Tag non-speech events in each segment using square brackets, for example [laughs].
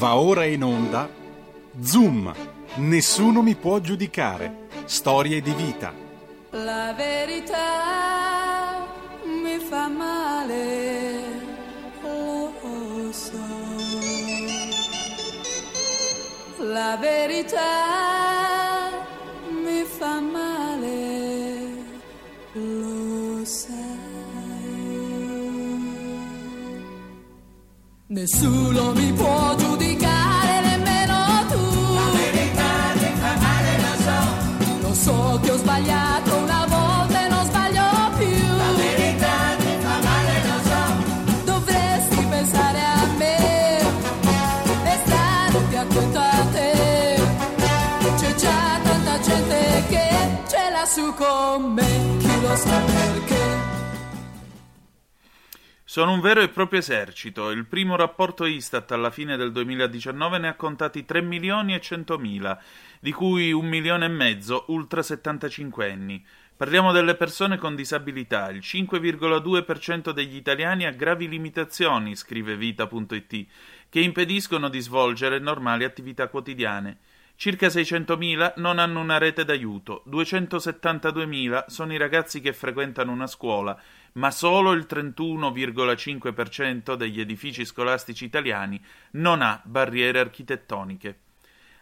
Va ora in onda Zoom, nessuno mi può giudicare. Storie di vita. La verità mi fa male, lo so. La verità mi fa male, lo sai. Nessuno mi può giudicare, sbagliato una volta e non sbaglio più. La verità ti fa male, lo so. Dovresti pensare a me e stare più accanto a te. C'è già tanta gente che ce l'ha su con me, chi lo sa perché. Sono un vero e proprio esercito. Il primo rapporto Istat alla fine del 2019 ne ha contati 3 milioni e 100 mila, di cui un milione e mezzo ultra 75 anni. Parliamo delle persone con disabilità. Il 5,2% degli italiani ha gravi limitazioni, scrive Vita.it, che impediscono di svolgere normali attività quotidiane. Circa 600.000 non hanno una rete d'aiuto, 272.000 sono i ragazzi che frequentano una scuola, ma solo il 31,5% degli edifici scolastici italiani non ha barriere architettoniche.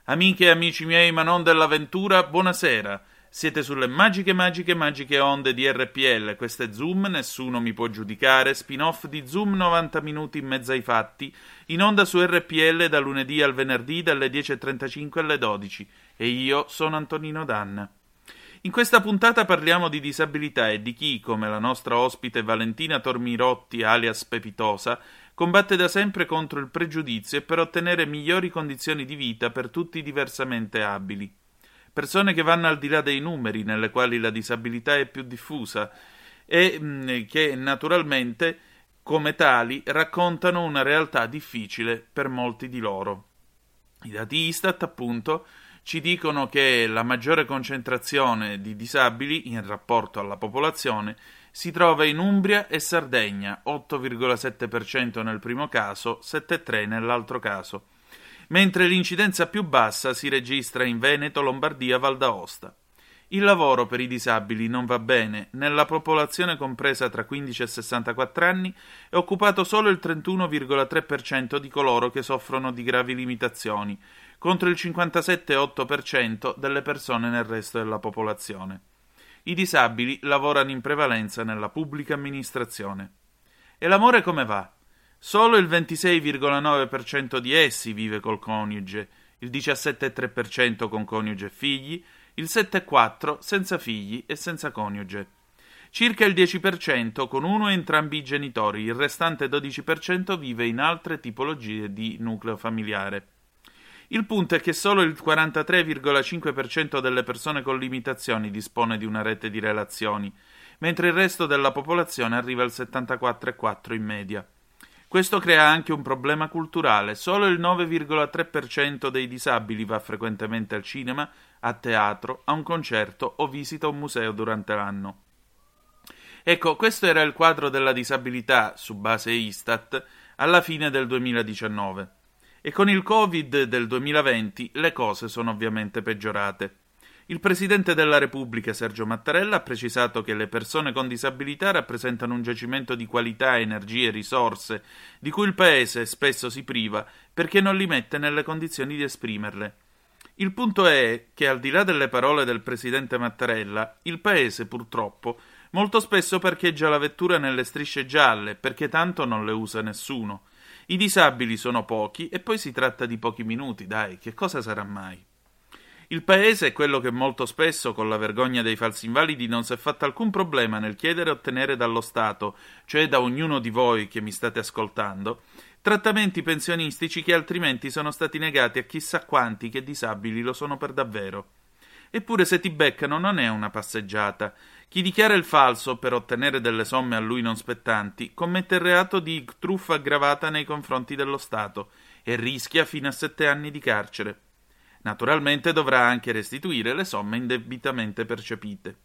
Amiche e amici miei, ma non dell'avventura, buonasera. Siete sulle magiche, magiche, magiche onde di RPL. Questo è Zoom, nessuno mi può giudicare. Spin-off di Zoom 90 minuti in mezzo ai fatti. In onda su RPL da lunedì al venerdì dalle 10.35 alle 12. E io sono Antonino Danna. In questa puntata parliamo di disabilità e di chi, come la nostra ospite Valentina Tormirotti alias Pepitosa, combatte da sempre contro il pregiudizio e per ottenere migliori condizioni di vita per tutti i diversamente abili. Persone che vanno al di là dei numeri, nelle quali la disabilità è più diffusa e mh, che naturalmente, come tali, raccontano una realtà difficile per molti di loro. I dati Istat, appunto, ci dicono che la maggiore concentrazione di disabili in rapporto alla popolazione si trova in Umbria e Sardegna, 8,7% nel primo caso, 7,3% nell'altro caso, mentre l'incidenza più bassa si registra in Veneto, Lombardia, Val d'Aosta. Il lavoro per i disabili non va bene. Nella popolazione compresa tra 15 e 64 anni è occupato solo il 31,3% di coloro che soffrono di gravi limitazioni, contro il 57,8% delle persone nel resto della popolazione. I disabili lavorano in prevalenza nella pubblica amministrazione. E l'amore come va? Solo il 26,9% di essi vive col coniuge, il 17,3% con coniuge e figli, il 7,4% senza figli e senza coniuge. Circa il 10% con uno o entrambi i genitori, il restante 12% vive in altre tipologie di nucleo familiare. Il punto è che solo il 43,5% delle persone con limitazioni dispone di una rete di relazioni, mentre il resto della popolazione arriva al 74,4% in media. Questo crea anche un problema culturale. Solo il 9,3% dei disabili va frequentemente al cinema, a teatro, a un concerto o visita un museo durante l'anno. Ecco, questo era il quadro della disabilità su base Istat alla fine del 2019. E con il Covid del 2020 le cose sono ovviamente peggiorate. Il Presidente della Repubblica Sergio Mattarella ha precisato che le persone con disabilità rappresentano un giacimento di qualità, energie e risorse di cui il Paese spesso si priva perché non li mette nelle condizioni di esprimerle. Il punto è che, al di là delle parole del Presidente Mattarella, il Paese purtroppo molto spesso parcheggia la vettura nelle strisce gialle perché tanto non le usa nessuno. I disabili sono pochi e poi si tratta di pochi minuti, dai, che cosa sarà mai? Il paese è quello che molto spesso, con la vergogna dei falsi invalidi, non si è fatto alcun problema nel chiedere e ottenere dallo Stato, cioè da ognuno di voi che mi state ascoltando, trattamenti pensionistici che altrimenti sono stati negati a chissà quanti che disabili lo sono per davvero. Eppure se ti beccano non è una passeggiata. Chi dichiara il falso per ottenere delle somme a lui non spettanti commette il reato di truffa aggravata nei confronti dello Stato e rischia fino a sette anni di carcere. Naturalmente dovrà anche restituire le somme indebitamente percepite.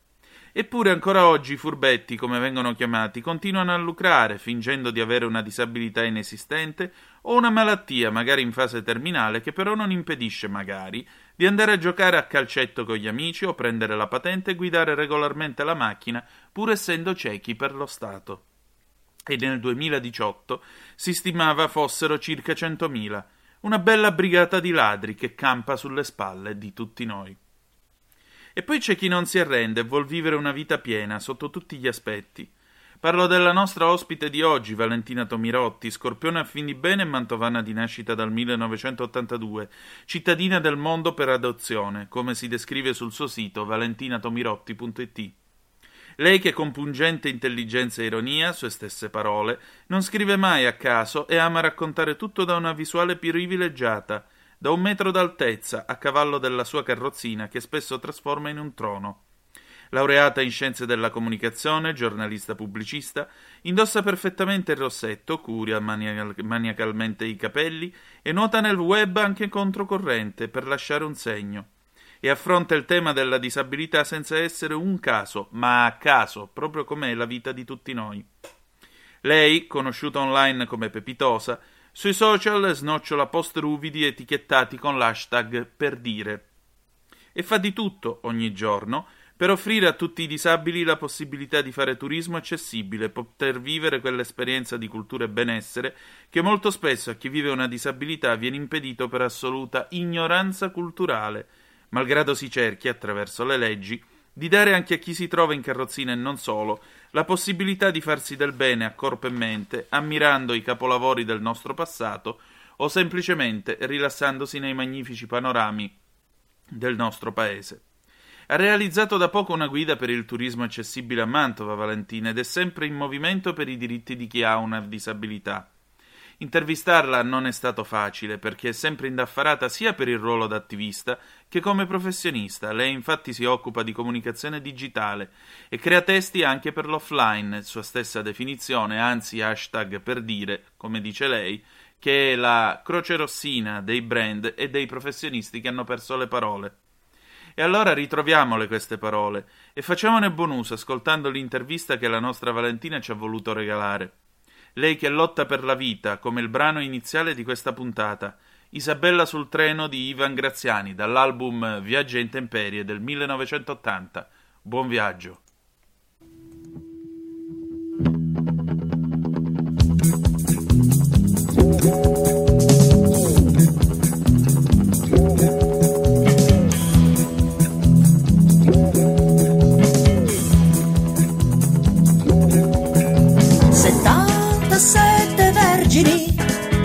Eppure ancora oggi i furbetti, come vengono chiamati, continuano a lucrare, fingendo di avere una disabilità inesistente o una malattia, magari in fase terminale, che però non impedisce, magari, di andare a giocare a calcetto con gli amici o prendere la patente e guidare regolarmente la macchina, pur essendo ciechi per lo Stato. E nel 2018 si stimava fossero circa 100.000, una bella brigata di ladri che campa sulle spalle di tutti noi. E poi c'è chi non si arrende e vuol vivere una vita piena sotto tutti gli aspetti. Parlo della nostra ospite di oggi, Valentina Tomirotti, scorpione a fin di bene e mantovana di nascita dal 1982, cittadina del mondo per adozione, come si descrive sul suo sito valentinatomirotti.it. Lei che con pungente intelligenza e ironia, sue stesse parole, non scrive mai a caso e ama raccontare tutto da una visuale privilegiata, da un metro d'altezza, a cavallo della sua carrozzina che spesso trasforma in un trono. Laureata in scienze della comunicazione, giornalista pubblicista, indossa perfettamente il rossetto, curia mania- maniacalmente i capelli e nuota nel web anche controcorrente per lasciare un segno. E affronta il tema della disabilità senza essere un caso, ma a caso, proprio com'è la vita di tutti noi. Lei, conosciuta online come Pepitosa, sui social snocciola post ruvidi etichettati con l'hashtag per dire. E fa di tutto, ogni giorno, per offrire a tutti i disabili la possibilità di fare turismo accessibile, poter vivere quell'esperienza di cultura e benessere che molto spesso a chi vive una disabilità viene impedito per assoluta ignoranza culturale, malgrado si cerchi, attraverso le leggi, di dare anche a chi si trova in carrozzina e non solo la possibilità di farsi del bene a corpo e mente, ammirando i capolavori del nostro passato o semplicemente rilassandosi nei magnifici panorami del nostro paese. Ha realizzato da poco una guida per il turismo accessibile a Mantova, Valentina, ed è sempre in movimento per i diritti di chi ha una disabilità. Intervistarla non è stato facile perché è sempre indaffarata sia per il ruolo d'attivista che come professionista. Lei infatti si occupa di comunicazione digitale e crea testi anche per l'offline, sua stessa definizione, anzi hashtag per dire, come dice lei, che è la croce rossina dei brand e dei professionisti che hanno perso le parole. E allora ritroviamole queste parole e facciamone buon uso ascoltando l'intervista che la nostra Valentina ci ha voluto regalare. Lei che lotta per la vita, come il brano iniziale di questa puntata, Isabella sul treno di Ivan Graziani, dall'album Viaggi a intemperie del 1980. Buon viaggio. Vergini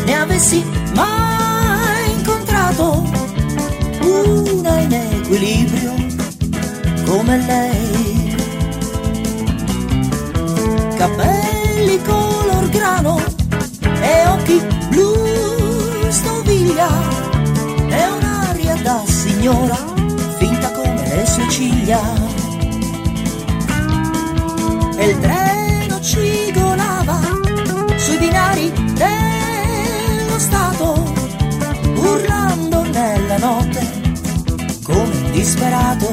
ne avessi mai incontrato una in equilibrio come lei. Capelli color grano e occhi blu stoviglia e un'aria da signora finta come le sue ciglia. E il treno notte come disperato.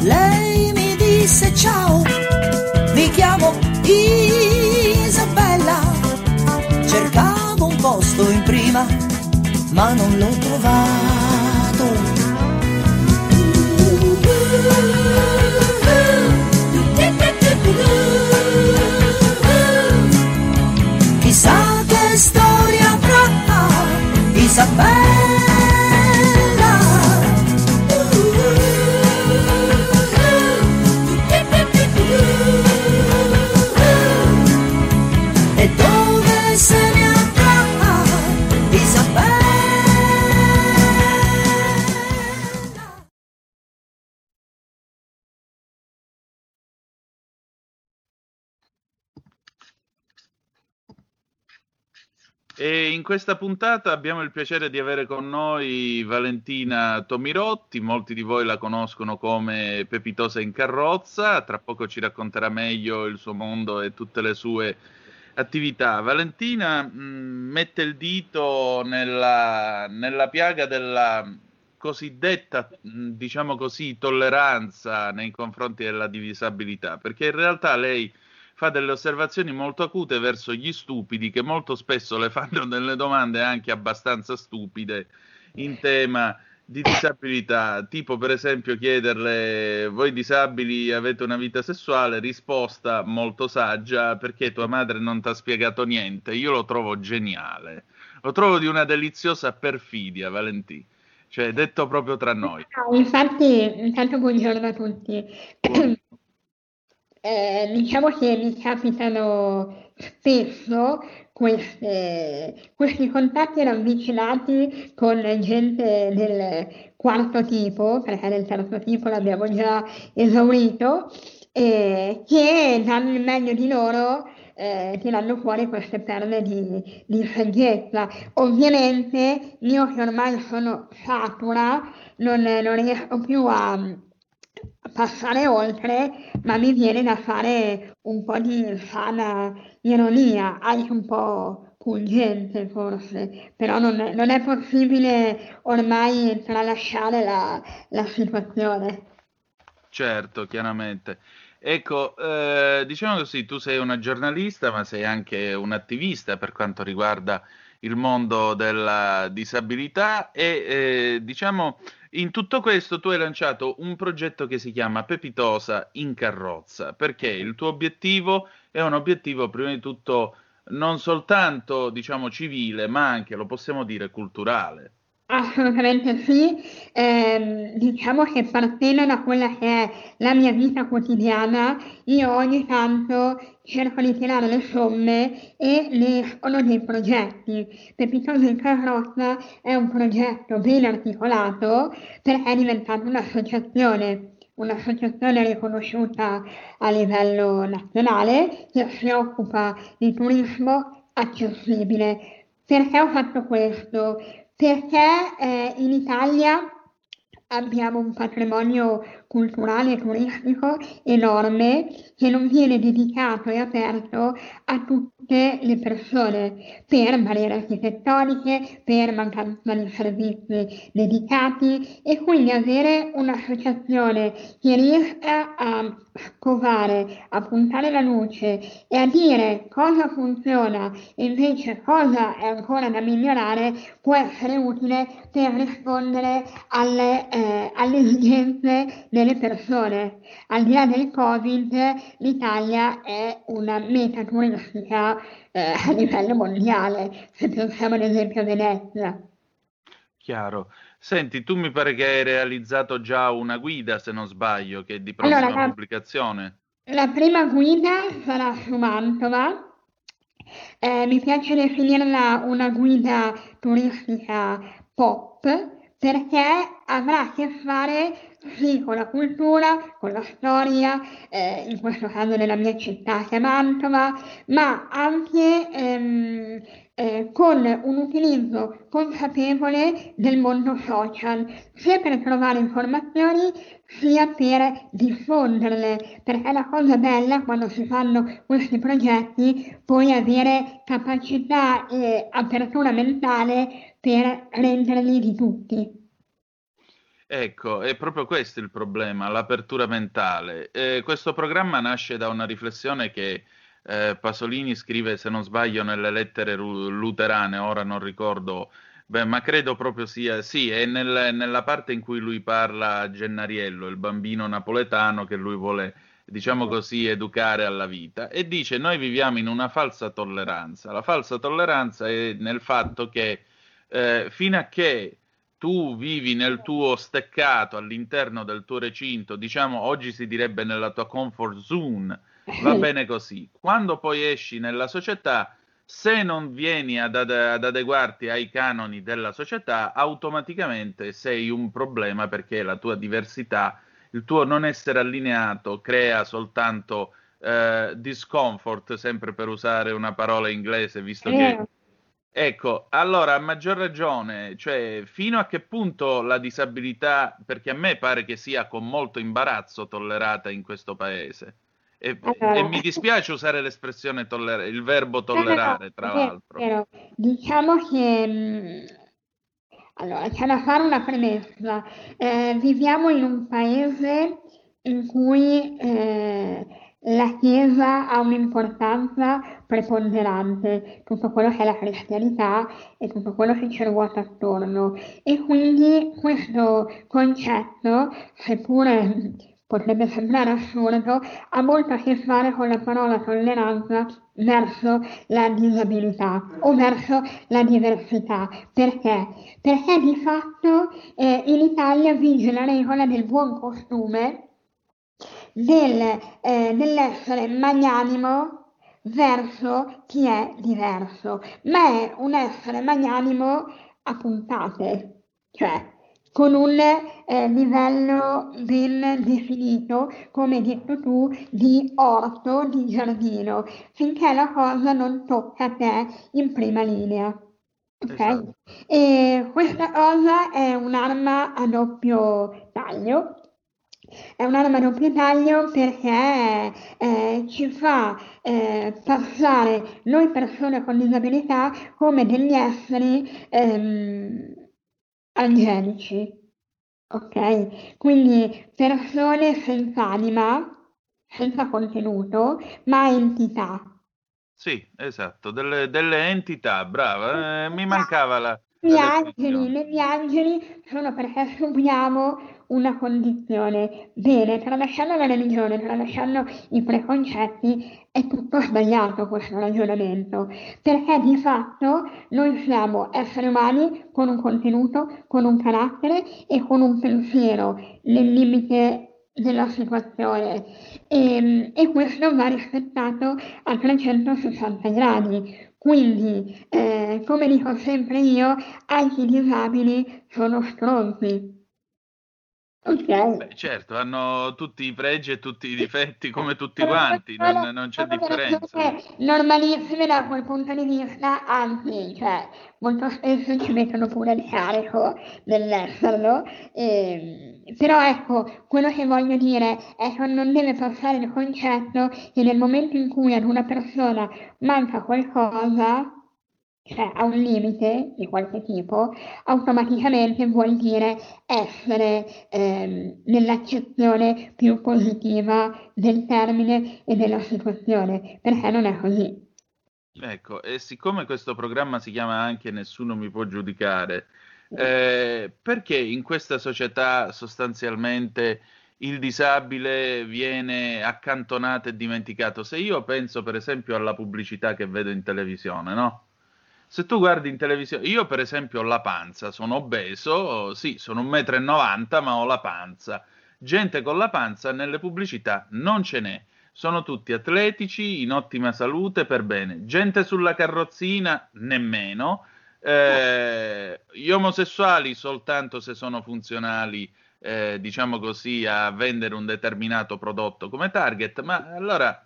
Lei mi disse ciao, mi chiamo Isabella, cercavo un posto in prima, ma non l'ho trovato. Isabella. E in questa puntata abbiamo il piacere di avere con noi Valentina Tomirotti, molti di voi la conoscono come Pepitosa in carrozza, tra poco ci racconterà meglio il suo mondo e tutte le sue attività. Valentina mh, mette il dito nella, nella piaga della cosiddetta, mh, diciamo così, tolleranza nei confronti della disabilità, perché in realtà lei fa delle osservazioni molto acute verso gli stupidi che molto spesso le fanno [laughs] delle domande anche abbastanza stupide in tema di disabilità, tipo per esempio chiederle voi disabili avete una vita sessuale, risposta molto saggia perché tua madre non ti ha spiegato niente, io lo trovo geniale, lo trovo di una deliziosa perfidia, Valentì, cioè detto proprio tra noi. No, infatti, intanto buongiorno a tutti. Eh, diciamo che mi capitano spesso queste- questi contatti ravvicinati con gente del quarto tipo, perché del terzo tipo l'abbiamo già esaurito, eh, che danno il meglio di loro eh, tirando fuori queste perle di, di saggezza. Ovviamente io che ormai sono satura non, non riesco più a passare oltre, ma mi viene da fare un po' di sana ironia, anche un po' pungente forse, però non, non è possibile ormai tralasciare la, la situazione. Certo, chiaramente. Ecco, eh, diciamo così, tu sei una giornalista, ma sei anche un attivista per quanto riguarda il mondo della disabilità e eh, diciamo in tutto questo tu hai lanciato un progetto che si chiama Pepitosa in carrozza, perché il tuo obiettivo è un obiettivo prima di tutto non soltanto, diciamo, civile, ma anche, lo possiamo dire, culturale. Assolutamente sì, Ehm, diciamo che partendo da quella che è la mia vita quotidiana, io ogni tanto cerco di tirare le somme e ne escono dei progetti. Pepitoso in carrozza è un progetto ben articolato perché è diventato un'associazione, un'associazione riconosciuta a livello nazionale che si occupa di turismo accessibile. Perché ho fatto questo? Perché eh, in Italia abbiamo un patrimonio culturale e turistico enorme che non viene dedicato e aperto a tutte le persone per barriere architettoniche, per mancanza di servizi dedicati e quindi avere un'associazione che riesca a scovare, a puntare la luce e a dire cosa funziona e invece cosa è ancora da migliorare può essere utile per rispondere alle, eh, alle esigenze delle persone. Al di là del Covid, l'Italia è una meta turistica eh, a livello mondiale, se pensiamo ad esempio a Venezia. Chiaro. Senti, tu mi pare che hai realizzato già una guida, se non sbaglio, che è di Allora, prossima la, pubblicazione. la prima guida sarà su Mantova. Eh, mi piace definirla una guida turistica pop perché avrà a che fare sì con la cultura, con la storia, eh, in questo caso della mia città che è Mantova, ma anche ehm, eh, con un utilizzo consapevole del mondo social, sia per trovare informazioni sia per diffonderle, perché la cosa bella quando si fanno questi progetti poi avere capacità e apertura mentale per renderli di tutti. Ecco, è proprio questo il problema, l'apertura mentale. Eh, questo programma nasce da una riflessione che eh, Pasolini scrive, se non sbaglio, nelle lettere luterane, ora non ricordo, beh, ma credo proprio sia, sì, è nel- nella parte in cui lui parla a Gennariello, il bambino napoletano che lui vuole, diciamo così, educare alla vita, e dice, noi viviamo in una falsa tolleranza. La falsa tolleranza è nel fatto che eh, fino a che tu vivi nel tuo steccato all'interno del tuo recinto, diciamo oggi si direbbe nella tua comfort zone, va [laughs] bene così. Quando poi esci nella società, se non vieni ad, ad- ad adeguarti ai canoni della società, automaticamente sei un problema perché la tua diversità, il tuo non essere allineato crea soltanto eh, discomfort, sempre per usare una parola inglese, visto che Eh, Ecco, allora a maggior ragione, cioè fino a che punto la disabilità, perché a me pare che sia con molto imbarazzo tollerata in questo paese. E, e allora, mi dispiace usare l'espressione tollerare, il verbo no, tollerare, tra vero, l'altro. vero. Diciamo che mh, Allora, c'è da fare una premessa. Eh, viviamo in un paese in cui eh, la Chiesa ha un'importanza preponderante, tutto quello che è la cristianità e tutto quello che ci ruota attorno. E quindi questo concetto, seppure potrebbe sembrare assurdo, ha molto a che fare con la parola tolleranza verso la disabilità o verso la diversità. Perché? Perché di fatto eh, in Italia vige la regola del buon costume del, eh, dell'essere magnanimo verso chi è diverso, ma è un essere magnanimo a puntate, cioè con un eh, livello ben definito, come hai detto tu, di orto, di giardino, finché la cosa non tocca te in prima linea. Ok? Esatto. E questa cosa è un'arma a doppio taglio. È un'arma a doppio taglio perché eh, ci fa eh, passare noi persone con disabilità come degli esseri ehm, angelici, ok? Quindi persone senza anima, senza contenuto, ma entità. Sì, esatto, delle, delle entità, brava, eh, mi mancava la, Gli angeli, negli angeli sono perché [laughs] subiamo una condizione. Bene, tralasciando la religione, tralasciando i preconcetti, è tutto sbagliato questo ragionamento, perché di fatto noi siamo esseri umani con un contenuto, con un carattere e con un pensiero nel limite della situazione e, e questo va rispettato a 360 gradi. Quindi, eh, come dico sempre io, anche i disabili sono stronzi. Ok? Beh, certo, hanno tutti i pregi e tutti i difetti come tutti quanti, non, non c'è differenza. normalissime da quel punto di vista, anzi, cioè, molto spesso ci mettono pure il carico dell'esserlo. ehm, però ecco, quello che voglio dire è che non deve passare il concetto che nel momento in cui ad una persona manca qualcosa, cioè a un limite di qualche tipo, automaticamente vuol dire essere ehm, nell'accezione più positiva del termine e della situazione, perché non è così. Ecco, e siccome questo programma si chiama anche Nessuno mi può giudicare, eh, perché in questa società sostanzialmente il disabile viene accantonato e dimenticato? Se io penso per esempio alla pubblicità che vedo in televisione, no? Se tu guardi in televisione, io per esempio ho la panza, sono obeso, sì, sono 1,90 m, ma ho la panza. Gente con la panza nelle pubblicità non ce n'è. Sono tutti atletici, in ottima salute, per bene. Gente sulla carrozzina, nemmeno. Eh, gli omosessuali soltanto se sono funzionali, eh, diciamo così, a vendere un determinato prodotto come target. Ma allora,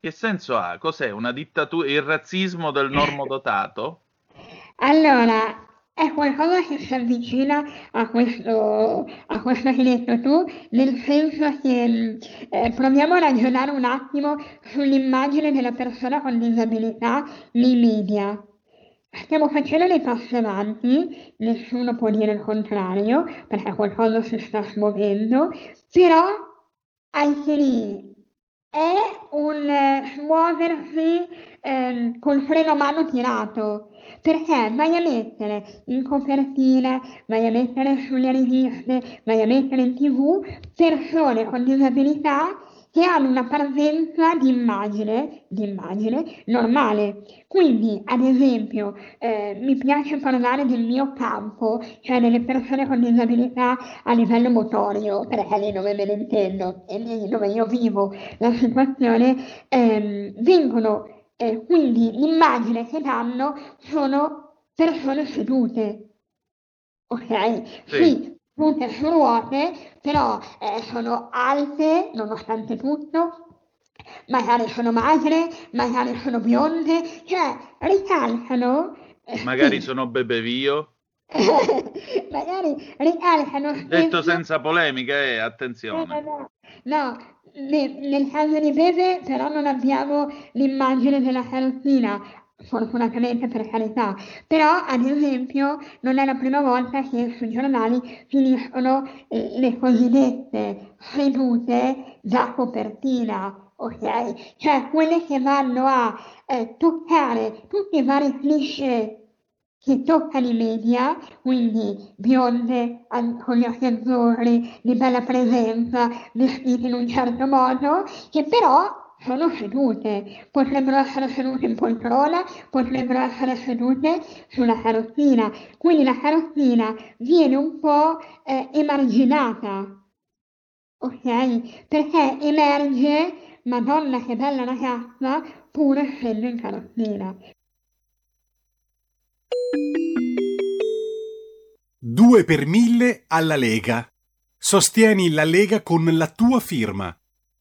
che senso ha? Cos'è? Una dittatura? Il razzismo del normodotato? [laughs] Allora, è qualcosa che si avvicina a questo, a questo che hai detto tu, nel senso che eh, proviamo a ragionare un attimo sull'immagine della persona con disabilità nei media. Stiamo facendo dei passi avanti, nessuno può dire il contrario, perché qualcosa si sta smuovendo, però anche lì è un eh, muoversi ehm, col freno a mano tirato, perché? Vai a mettere in copertina, vai a mettere sulle riviste, vai a mettere in tv persone con disabilità che hanno una presenza di immagine, di immagine normale. Quindi, ad esempio, eh, mi piace parlare del mio campo, cioè delle persone con disabilità a livello motorio, perché è lì dove me ne intendo, è lì dove io vivo la situazione, ehm, vengono, eh, quindi l'immagine che danno sono persone sedute. Ok? Sì. Sì, tutte su ruote, però eh, sono alte nonostante tutto, magari sono magre, magari sono bionde, cioè ricalcano, eh, Magari sono bebevio? [laughs] magari ricalcano Detto senza polemica, eh, No, no, attenzione. no, no, ne- nel caso di Bebe però non abbiamo l'immagine della carrozzina, fortunatamente per carità, però ad esempio non è la prima volta che sui giornali finiscono eh, le cosiddette sedute da copertina, ok? Cioè quelle che vanno a eh, toccare tutti i vari cliché che toccano i media, quindi bionde con gli occhi azzurri, di bella presenza, vestite in un certo modo, che però sono sedute, potrebbero essere sedute in poltrona, potrebbero essere sedute sulla carrozzina, quindi la carrozzina viene un po' eh, emarginata, ok? Perché emerge, madonna che bella ragazza, pur essendo in carrozzina. 2 per 1000 alla Lega. Sostieni la Lega con la tua firma.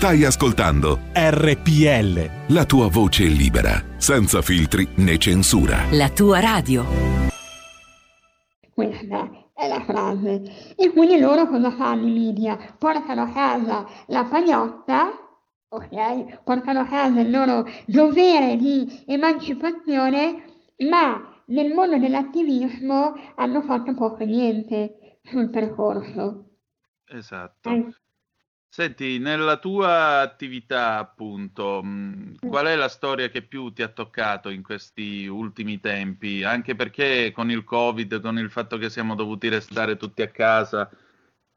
Stai ascoltando RPL. la tua voce libera, senza filtri né censura. La tua radio. Questa è la frase. E quindi loro cosa fanno i media? Portano a casa la pagnotta, ok? Portano a casa il loro dovere di emancipazione, ma nel mondo dell'attivismo hanno fatto poco e niente sul percorso. Esatto. Eh, Senti, nella tua attività, appunto, mh, qual è la storia che più ti ha toccato in questi ultimi tempi? Anche perché con il Covid, con il fatto che siamo dovuti restare tutti a casa,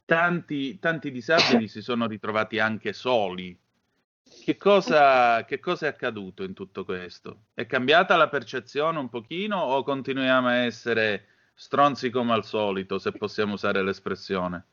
tanti, tanti disabili si sono ritrovati anche soli. Che cosa, che cosa è accaduto in tutto questo? È cambiata la percezione un pochino o continuiamo a essere stronzi come al solito, se possiamo usare l'espressione?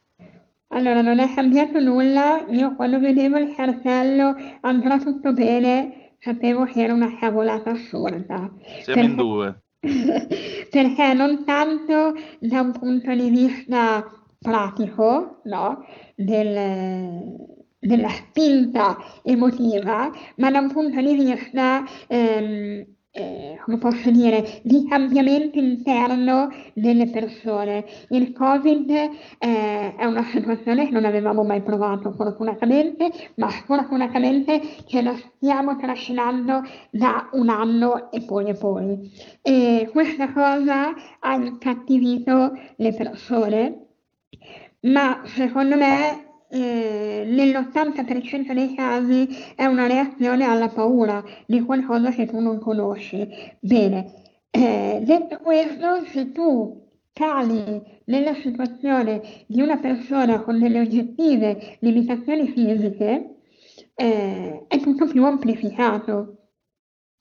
Allora, non è cambiato nulla. Io quando vedevo il cartello andrà tutto bene, sapevo che era una cavolata assurda. Siamo in Perché- due. [laughs] Perché non tanto da un punto di vista pratico, no? Del- della spinta emotiva, ma da un punto di vista, ehm, eh, come posso dire, di cambiamento interno delle persone. Il Covid eh, è una situazione che non avevamo mai provato, fortunatamente, ma fortunatamente ce la stiamo trascinando da un anno e poi e poi. E questa cosa ha incattivito le persone, ma secondo me eh, nell'80% dei casi è una reazione alla paura di qualcosa che tu non conosci. Bene, eh, detto questo, se tu cali nella situazione di una persona con delle oggettive limitazioni fisiche, eh, è tutto più amplificato.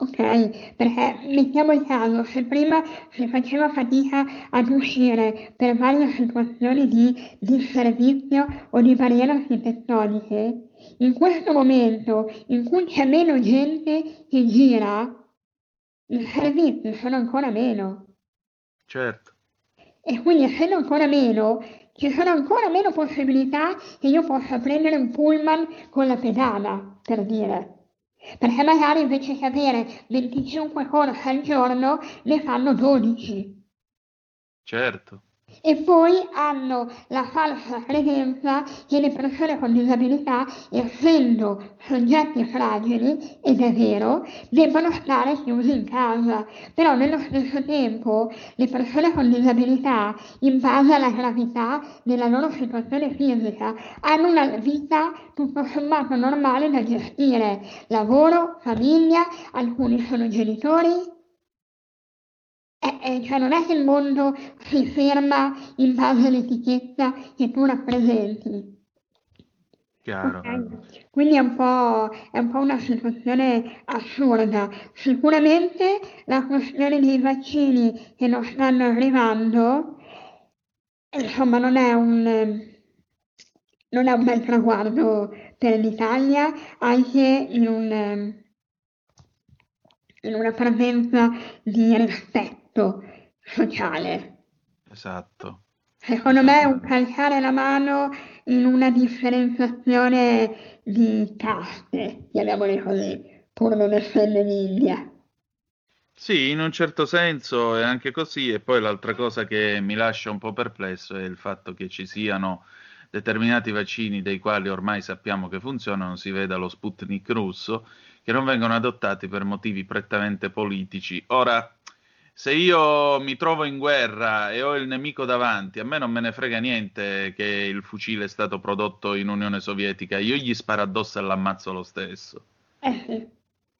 Ok? Perché mettiamo il caso, se prima si faceva fatica ad uscire per varie situazioni di disservizio o di barriere architettoniche, in questo momento in cui c'è meno gente che gira, i servizi sono ancora meno. Certo. E quindi essendo ancora meno, ci sono ancora meno possibilità che io possa prendere un pullman con la pedana, per dire. Perché magari invece che avere 25 corse al giorno, ne fanno 12. Certo. E poi hanno la falsa credenza che le persone con disabilità, essendo soggetti fragili, ed è vero, debbano stare chiusi in casa. Però nello stesso tempo le persone con disabilità, in base alla gravità della loro situazione fisica, hanno una vita tutto sommato normale da gestire. Lavoro, famiglia, alcuni sono genitori, eh, cioè non è che il mondo si ferma in base all'etichetta che tu rappresenti. Chiaro. Ok? Quindi è un po', è un po' una situazione assurda. Sicuramente la questione dei vaccini che non stanno arrivando, insomma, non è un, non è un bel traguardo per l'Italia, anche in un, in una presenza di rispetto sociale. Esatto. Secondo me è un calcare la mano in una differenziazione di caste, chiamiamole così, pur non essendo in India. Sì, in un certo senso è anche così, e poi l'altra cosa che mi lascia un po' perplesso è il fatto che ci siano determinati vaccini dei quali ormai sappiamo che funzionano, si veda lo Sputnik russo, che non vengono adottati per motivi prettamente politici. Ora, se io mi trovo in guerra e ho il nemico davanti, a me non me ne frega niente che il fucile è stato prodotto in Unione Sovietica, io gli sparo addosso e l'ammazzo lo stesso. Eh sì.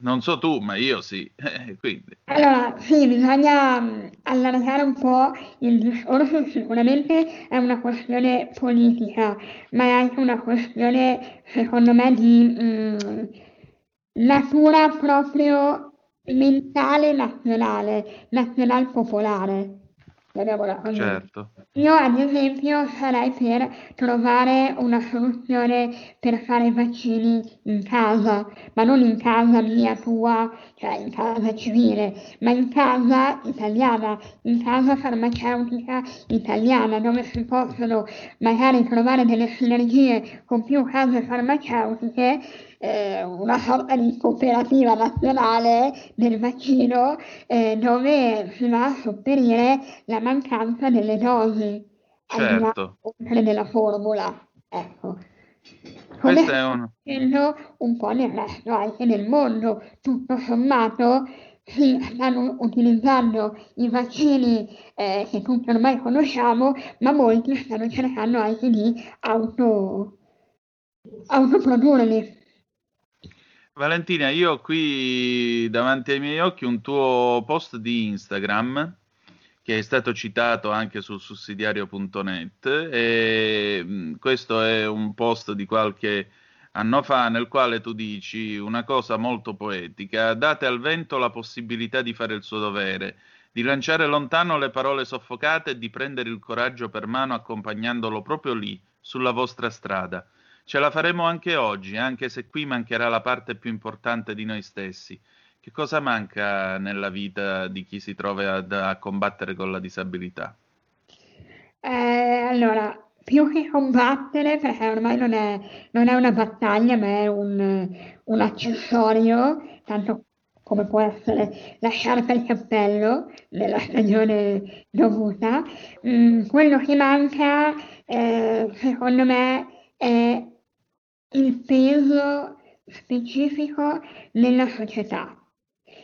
Non so tu, ma io sì. Eh, Quindi, Allora, sì, bisogna mh, allargare un po' il discorso, sicuramente è una questione politica, ma è anche una questione, secondo me, di mh, natura proprio mentale nazionale, nazional popolare. Certo. Io ad esempio sarei per trovare una soluzione per fare i vaccini in casa, ma non in casa mia, tua, cioè in casa civile, ma in casa italiana, in casa farmaceutica italiana, dove si possono magari trovare delle sinergie con più case farmaceutiche, eh, una sorta di cooperativa nazionale del vaccino eh, dove si va a sopperire la mancanza delle dosi Certo. oltre della formula. Ecco. Come Questo è sta un... po' nel resto anche del mondo. Tutto sommato si stanno utilizzando i vaccini eh, che tutti ormai conosciamo, ma molti stanno cercando anche di auto, autoprodurli. Valentina, io ho qui davanti ai miei occhi un tuo post di Instagram che è stato citato anche su sussidiario.net e mh, questo è un post di qualche anno fa nel quale tu dici una cosa molto poetica, date al vento la possibilità di fare il suo dovere, di lanciare lontano le parole soffocate e di prendere il coraggio per mano accompagnandolo proprio lì, sulla vostra strada. Ce la faremo anche oggi, anche se qui mancherà la parte più importante di noi stessi. Che cosa manca nella vita di chi si trova ad- a, combattere con la disabilità? Eh, allora, più che combattere, perché ormai non è, non è una battaglia, ma è un, un accessorio, tanto come può essere la sciarpa e il cappello nella stagione dovuta. Mm, quello che manca, eh, secondo me, è il peso specifico nella società.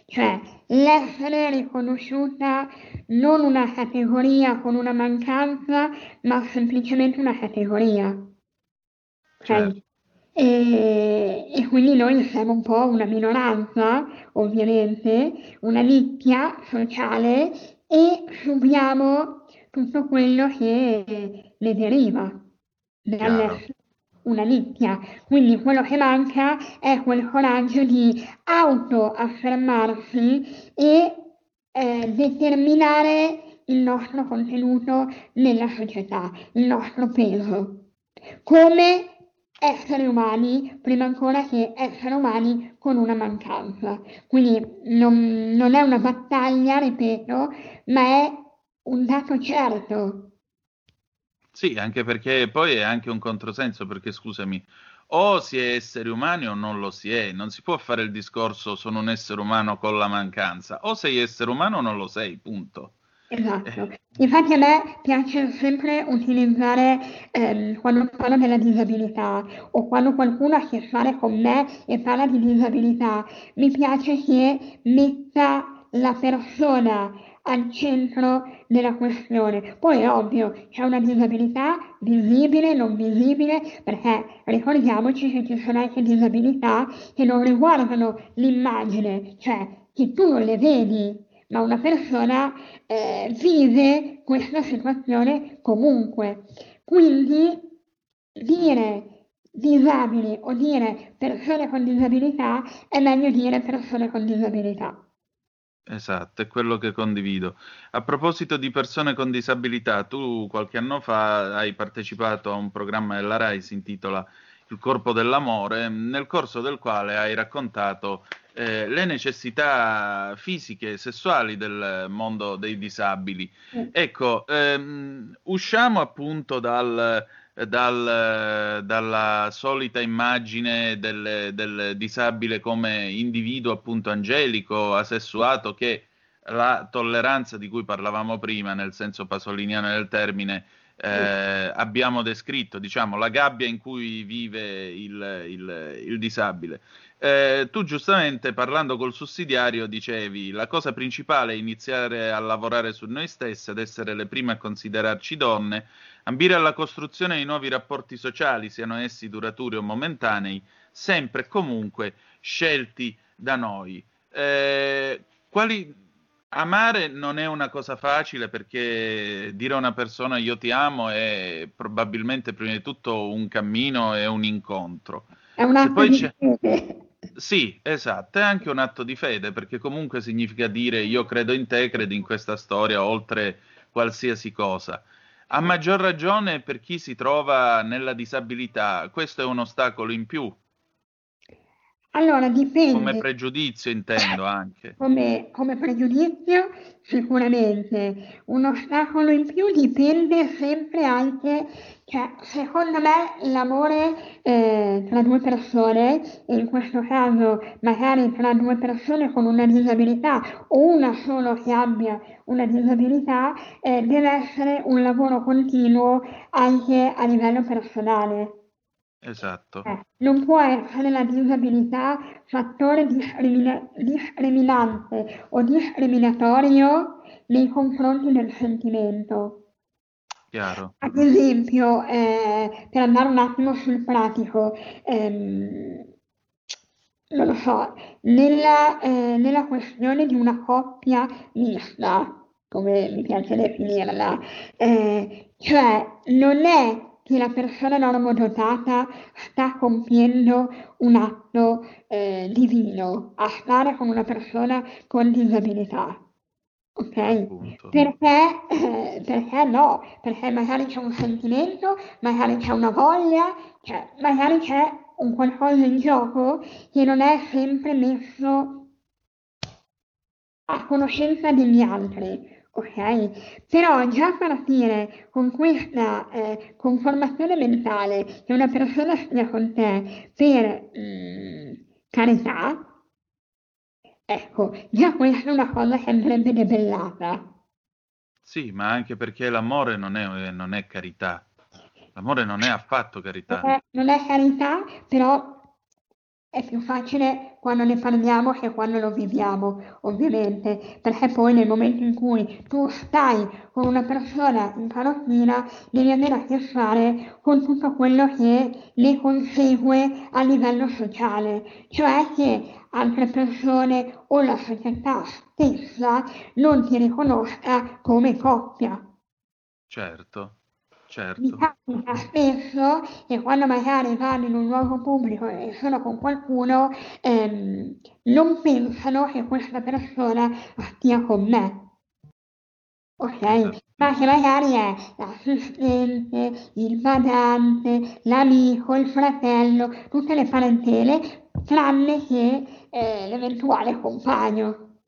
Cioè, l'essere riconosciuta non una categoria con una mancanza, ma semplicemente una categoria. Ok? Certo. E, e quindi noi siamo un po' una minoranza, ovviamente, una nicchia sociale e subiamo tutto quello che ne deriva dall'essere una nicchia. Quindi quello che manca è quel coraggio di autoaffermarsi e eh, determinare il nostro contenuto nella società, il nostro peso, come esseri umani, prima ancora che esseri umani con una mancanza. Quindi non, non è una battaglia, ripeto, ma è un dato certo. Sì, anche perché poi è anche un controsenso, perché scusami, o si è esseri umani o non lo si è, non si può fare il discorso sono un essere umano con la mancanza, o sei essere umano o non lo sei, punto. Esatto. Infatti a me piace sempre utilizzare ehm, quando parlo della disabilità o quando qualcuno ha a che fare con me e parla di disabilità, mi piace che metta la persona al centro della questione. Poi è ovvio, c'è una disabilità visibile, non visibile, perché ricordiamoci che ci sono anche disabilità che non riguardano l'immagine, cioè che tu non le vedi, ma una persona eh, vive questa situazione comunque. Quindi dire disabili o dire persone con disabilità è meglio dire persone con disabilità. Esatto, è quello che condivido. A proposito di persone con disabilità, tu qualche anno fa hai partecipato a un programma della RAI, si intitola Il corpo dell'amore, nel corso del quale hai raccontato eh, le necessità fisiche e sessuali del mondo dei disabili. Ecco, ehm, usciamo appunto dal, dal, dalla solita immagine del, del, disabile come individuo appunto angelico, asessuato, che la tolleranza di cui parlavamo prima, nel senso pasoliniano del termine, eh, abbiamo descritto, diciamo, la gabbia in cui vive il, il, il disabile. Eh, tu giustamente parlando col sussidiario dicevi la cosa principale è iniziare a lavorare su noi stessi, ad essere le prime a considerarci donne, ambire alla costruzione di nuovi rapporti sociali, siano essi duraturi o momentanei, sempre e comunque scelti da noi. Eh, quali... Amare non è una cosa facile perché dire a una persona io ti amo è probabilmente prima di tutto un cammino e un incontro. È un atto di fede. Sì, esatto, è anche un atto di fede, perché comunque significa dire io credo in te, credo in questa storia, oltre qualsiasi cosa. A maggior ragione per chi si trova nella disabilità, questo è un ostacolo in più. Allora, dipende. Come pregiudizio intendo [laughs] anche. Come, come pregiudizio sicuramente. Un ostacolo in più dipende sempre anche cioè, secondo me l'amore eh, tra due persone, in questo caso magari tra due persone con una disabilità o una solo che abbia una disabilità, eh, deve essere un lavoro continuo anche a livello personale. Esatto. Eh, non può essere la disabilità fattore discrimina- discriminante o discriminatorio nei confronti del sentimento. Chiaro. Ad esempio, eh, per andare un attimo sul pratico, ehm, non lo so, nella, eh, nella questione di una coppia mista, come mi piace definirla, eh, cioè non è che la persona normodotata sta compiendo un atto eh, divino a stare con una persona con disabilità. Ok? Perché, eh, perché no? Perché magari c'è un sentimento, magari c'è una voglia, cioè magari c'è un qualcosa in gioco che non è sempre messo a conoscenza degli altri. Ok? Però già partire con questa eh, conformazione mentale che una persona stia con te per mm, carità, Ecco, già questa è una cosa che andrebbe debellata. Sì, ma anche perché l'amore non è, non è carità. L'amore non è affatto carità. Eh, non è carità, però è più facile quando ne parliamo che quando lo viviamo, ovviamente, perché poi nel momento in cui tu stai con una persona in carrozzina devi avere a che fare con tutto quello che ne consegue a livello sociale, cioè che altre persone o la società stessa non ti riconosca come coppia. Certo, Mi certo. capita spesso che quando magari vado in un luogo pubblico e sono con qualcuno, ehm, non pensano che questa persona stia con me. Ok? Esatto. Ma che magari è l'assistente, il badante, l'amico, il fratello, tutte le parentele, tranne che eh, l'eventuale compagno.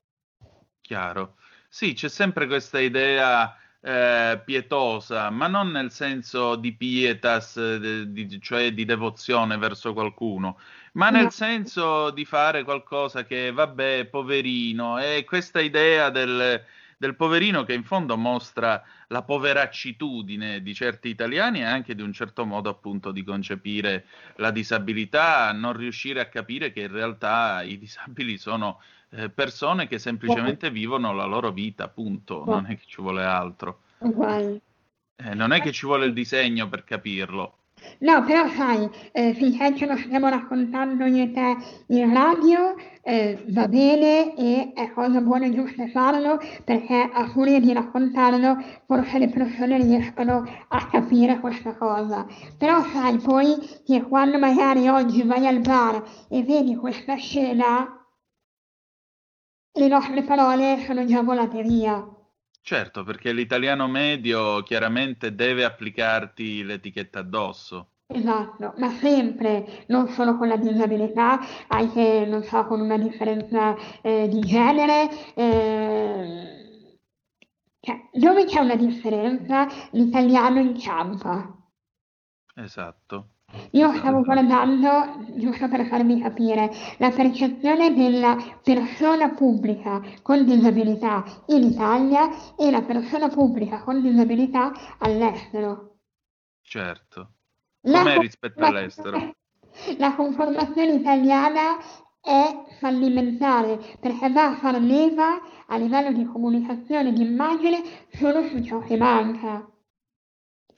Chiaro. Sì, c'è sempre questa idea eh, pietosa, ma non nel senso di pietas, eh, di- cioè di devozione verso qualcuno, ma nel senso di fare qualcosa che, vabbè, poverino, e questa idea del, del poverino che in fondo mostra la poveraccitudine di certi italiani e anche di un certo modo appunto di concepire la disabilità, non riuscire a capire che in realtà i disabili sono eh, persone che semplicemente vivono la loro vita, punto, non è che ci vuole altro. Eh, non è che ci vuole il disegno per capirlo. No, però sai, eh, finché ce lo stiamo raccontando io te in radio, eh, va bene e è cosa buona e giusta farlo, perché a furia di raccontarlo forse le persone riescono a capire questa cosa. Però sai poi che quando magari oggi vai al bar e vedi questa scena, le nostre parole sono già volate via. Certo, perché l'italiano medio chiaramente deve applicarti l'etichetta addosso. Esatto, ma sempre, non solo con la disabilità, anche, non so, con una differenza eh, di genere. eh, cioè, dove c'è una differenza, l'italiano inciampa. Esatto. Io esatto. stavo guardando, giusto per farvi capire, la percezione della persona pubblica con disabilità in Italia e la persona pubblica con disabilità all'estero. Certo. La Com'è rispetto conformazione- all'estero? La conformazione italiana è fallimentare perché va a far leva a livello di comunicazione, di immagine, solo su ciò che manca.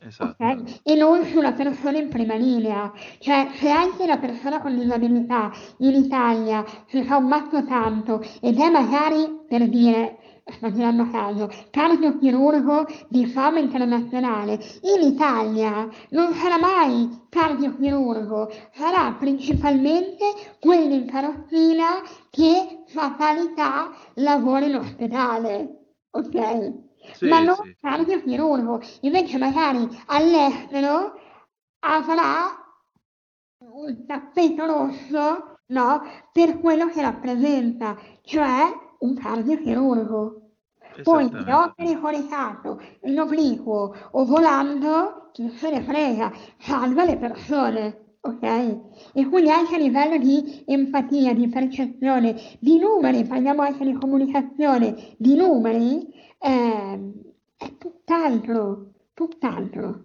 Esatto. ok? E non sulla persona in prima linea. Cioè, se anche la persona con disabilità in Italia si fa un mazzo tanto ed è magari, per dire, sto girando a caso, cardiochirurgo di fama internazionale, in Italia non sarà mai cardiochirurgo, sarà principalmente quello in carrozzina che fatalità lavora in ospedale. Ok? Sì, ma non sì. cardiochirurgo. Invece magari all'estero avrà un tappeto rosso, no, per quello che rappresenta, cioè un cardiochirurgo. Poi se operi coricato, in obliquo o volando, chi se ne frega, salva le persone, ok? E quindi anche a livello di empatia, di percezione, di numeri, parliamo anche di comunicazione, di numeri, ehm, è tutt'altro, tutt'altro.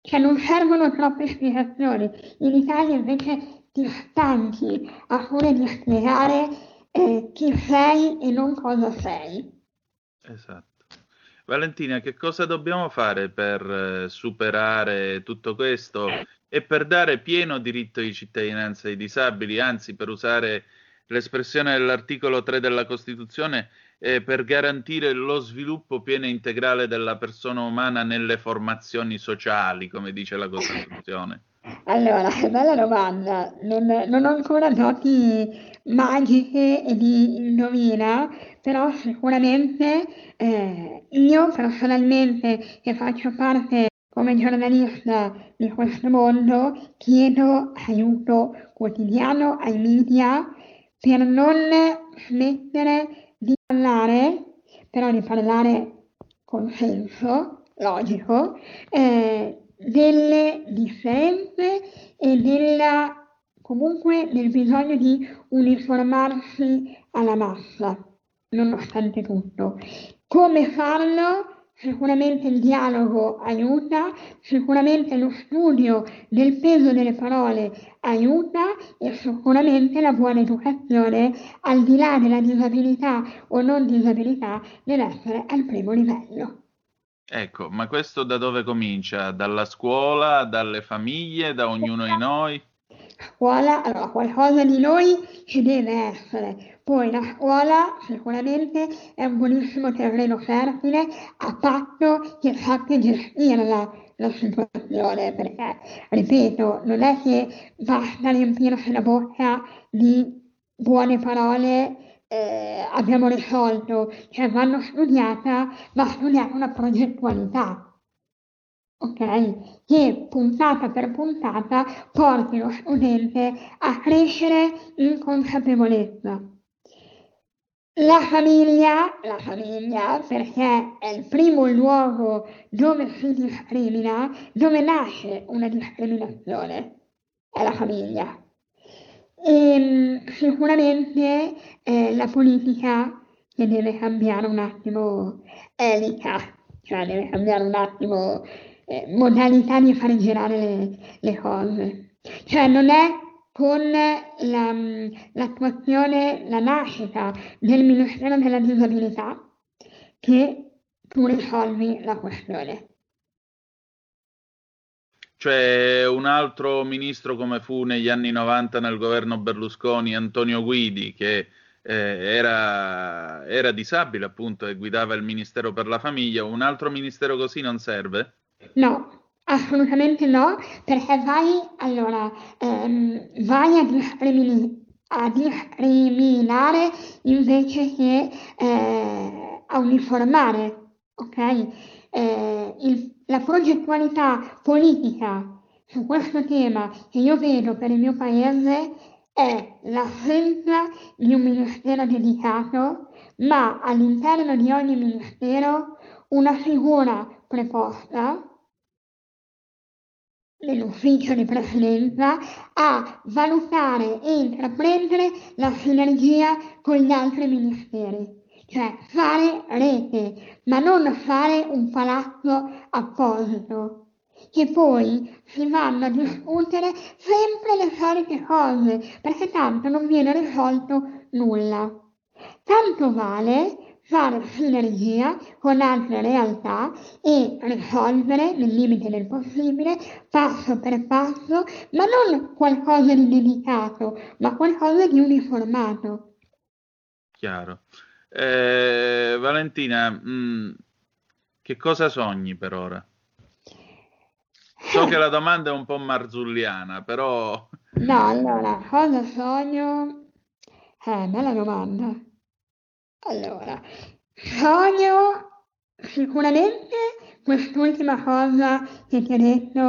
Cioè non servono troppe spiegazioni. In Italia invece ti stanchi a furia di spiegare eh, chi sei e non cosa sei. Esatto. Valentina, che cosa dobbiamo fare per eh, superare tutto questo e per dare pieno diritto di cittadinanza ai disabili, anzi per usare l'espressione dell'articolo 3 della Costituzione, eh, per garantire lo sviluppo pieno e integrale della persona umana nelle formazioni sociali, come dice la Costituzione? [laughs] Allora, bella domanda. Non, non ho ancora doti magiche e di indovina, però sicuramente eh, io personalmente, che faccio parte come giornalista di questo mondo, chiedo aiuto quotidiano ai media per non smettere di parlare, però di parlare con senso logico, eh, delle differenze e della, comunque del bisogno di uniformarsi alla massa, nonostante tutto. Come farlo? Sicuramente il dialogo aiuta, sicuramente lo studio del peso delle parole aiuta e sicuramente la buona educazione, al di là della disabilità o non disabilità, deve essere al primo livello. Ecco, ma questo da dove comincia? Dalla scuola, dalle famiglie, da ognuno di noi? Scuola, allora qualcosa di noi ci deve essere. Poi la scuola sicuramente è un buonissimo terreno fertile a patto che sappia gestirla la situazione, perché, ripeto, non è che basta riempirsi la bocca di buone parole, eh, abbiamo risolto, cioè vanno studiata, va studiata una progettualità ok? Che puntata per puntata porti lo studente a crescere in consapevolezza. La famiglia, la famiglia, perché è il primo luogo dove si discrimina, dove nasce una discriminazione, è la famiglia. E, sicuramente eh, la politica che deve cambiare un attimo elica, cioè deve cambiare un attimo eh, modalità di fare girare le, le cose. Cioè non è con la, l'attuazione, la nascita del Ministero della Disabilità che tu risolvi la questione. Cioè un altro ministro come fu negli anni 90 nel governo Berlusconi, Antonio Guidi, che eh, era, era disabile appunto e guidava il Ministero per la Famiglia, un altro ministero così non serve? No, assolutamente no, perché vai, allora, ehm, vai a, discrimini- a discriminare invece che eh, a uniformare, ok? Eh, il- la progettualità politica su questo tema che io vedo per il mio paese è l'assenza di un ministero dedicato, ma all'interno di ogni ministero una figura preposta nell'ufficio di presidenza a valutare e intraprendere la sinergia con gli altri ministeri, cioè fare rete, ma non fare un palazzo apposito, che poi si vanno a discutere sempre le solite cose, perché tanto non viene risolto nulla. Tanto vale fare sinergia con altre realtà e risolvere nel limite del possibile, passo per passo, ma non qualcosa di dedicato, ma qualcosa di uniformato. Chiaro. Eh, Valentina, mh, che cosa sogni per ora? So che la domanda è un po' marzulliana, però [laughs] No, allora, cosa sogno? Eh, bella domanda. Allora, sogno sicuramente quest'ultima cosa che ti ho detto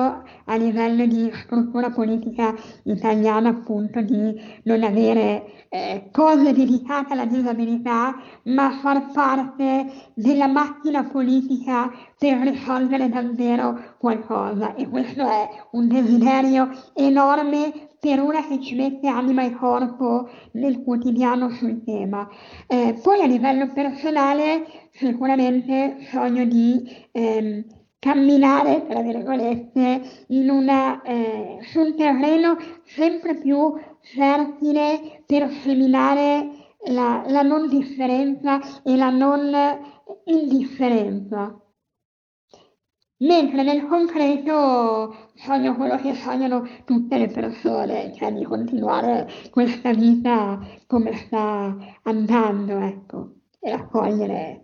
a livello di struttura politica italiana, appunto, di non avere eh, cose dedicate alla disabilità, ma far parte della macchina politica per risolvere davvero qualcosa. E questo è un desiderio enorme per una che ci mette anima e corpo nel quotidiano sul tema. Eh, poi a livello personale sicuramente sogno di ehm, camminare, tra virgolette, una, eh, su un terreno sempre più fertile per seminare la, la non differenza e la non indifferenza. Mentre nel concreto sogno quello che sognano tutte le persone, cioè di continuare questa vita come sta andando, ecco, e raccogliere.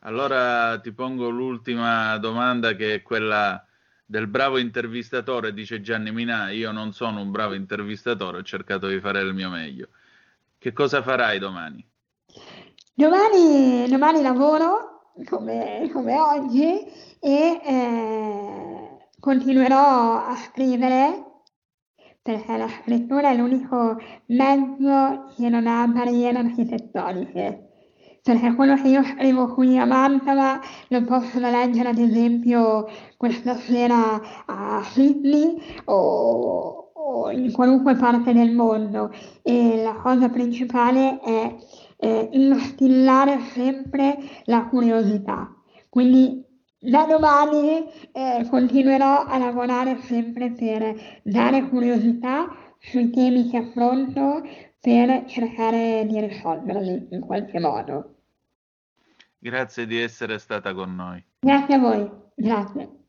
allora ti pongo l'ultima domanda che è quella del bravo intervistatore, dice Gianni Minà, io non sono un bravo intervistatore, ho cercato di fare il mio meglio. Che cosa farai domani? Domani, domani lavoro come, come oggi e eh, continuerò a scrivere perché la scrittura è l'unico mezzo che non ha barriere architettoniche. Perché quello che io scrivo qui a Mantova lo possono leggere ad esempio questa sera a Sydney o, o in qualunque parte del mondo e la cosa principale è eh, instillare sempre la curiosità. Quindi da domani eh, continuerò a lavorare sempre per dare curiosità sui temi che affronto per cercare di risolverli in qualche modo. Grazie di essere stata con noi. Grazie a voi, grazie.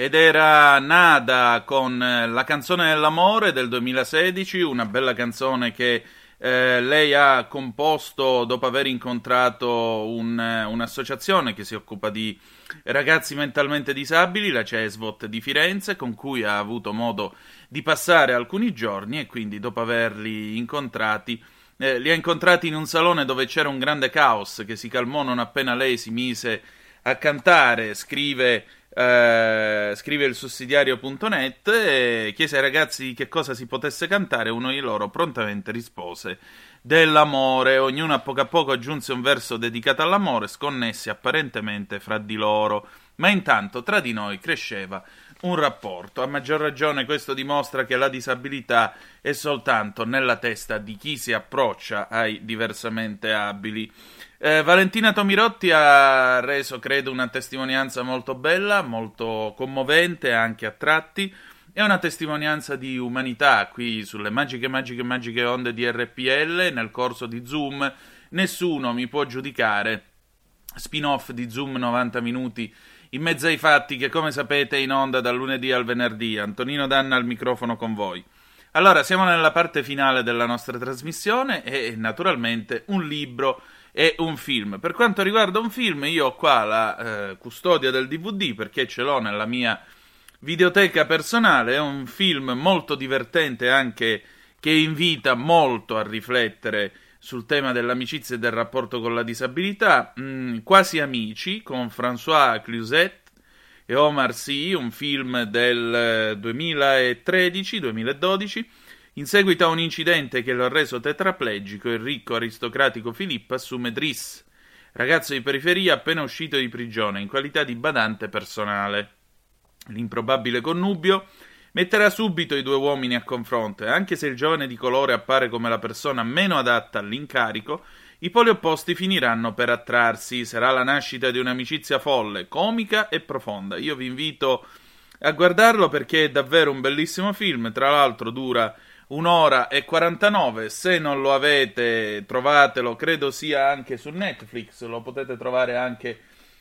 Ed era Nada con eh, la canzone dell'amore del 2016, una bella canzone che eh, lei ha composto dopo aver incontrato un, eh, un'associazione che si occupa di ragazzi mentalmente disabili, la CESVOT di Firenze, con cui ha avuto modo di passare alcuni giorni e quindi dopo averli incontrati eh, li ha incontrati in un salone dove c'era un grande caos che si calmò non appena lei si mise a cantare, scrive, eh, scrive il sussidiario.net e chiese ai ragazzi che cosa si potesse cantare, uno di loro prontamente rispose dell'amore, ognuno a poco a poco aggiunse un verso dedicato all'amore, sconnessi apparentemente fra di loro, ma intanto tra di noi cresceva un rapporto. A maggior ragione questo dimostra che la disabilità è soltanto nella testa di chi si approccia ai diversamente abili. Eh, Valentina Tomirotti ha reso, credo, una testimonianza molto bella, molto commovente anche a tratti. È una testimonianza di umanità qui sulle magiche, magiche, magiche onde di RPL nel corso di Zoom. Nessuno mi può giudicare. Spin-off di Zoom 90 minuti in mezzo ai fatti che, come sapete, è in onda dal lunedì al venerdì. Antonino Danna al microfono con voi. Allora, siamo nella parte finale della nostra trasmissione e naturalmente un libro e un film. Per quanto riguarda un film, io ho qua la eh, custodia del DVD perché ce l'ho nella mia videoteca personale. È un film molto divertente anche che invita molto a riflettere sul tema dell'amicizia e del rapporto con la disabilità. Mm, Quasi amici con François Cluzet e Omar Sy, un film del 2013-2012. In seguito a un incidente che lo ha reso tetraplegico, il ricco aristocratico Filippo assume Driss, ragazzo di periferia appena uscito di prigione, in qualità di badante personale. L'improbabile connubio metterà subito i due uomini a confronto e anche se il giovane di colore appare come la persona meno adatta all'incarico, i poli opposti finiranno per attrarsi. Sarà la nascita di un'amicizia folle, comica e profonda. Io vi invito a guardarlo perché è davvero un bellissimo film. Tra l'altro dura un'ora e 49. Se non lo avete, trovatelo. Credo sia anche su Netflix. Lo potete trovare anche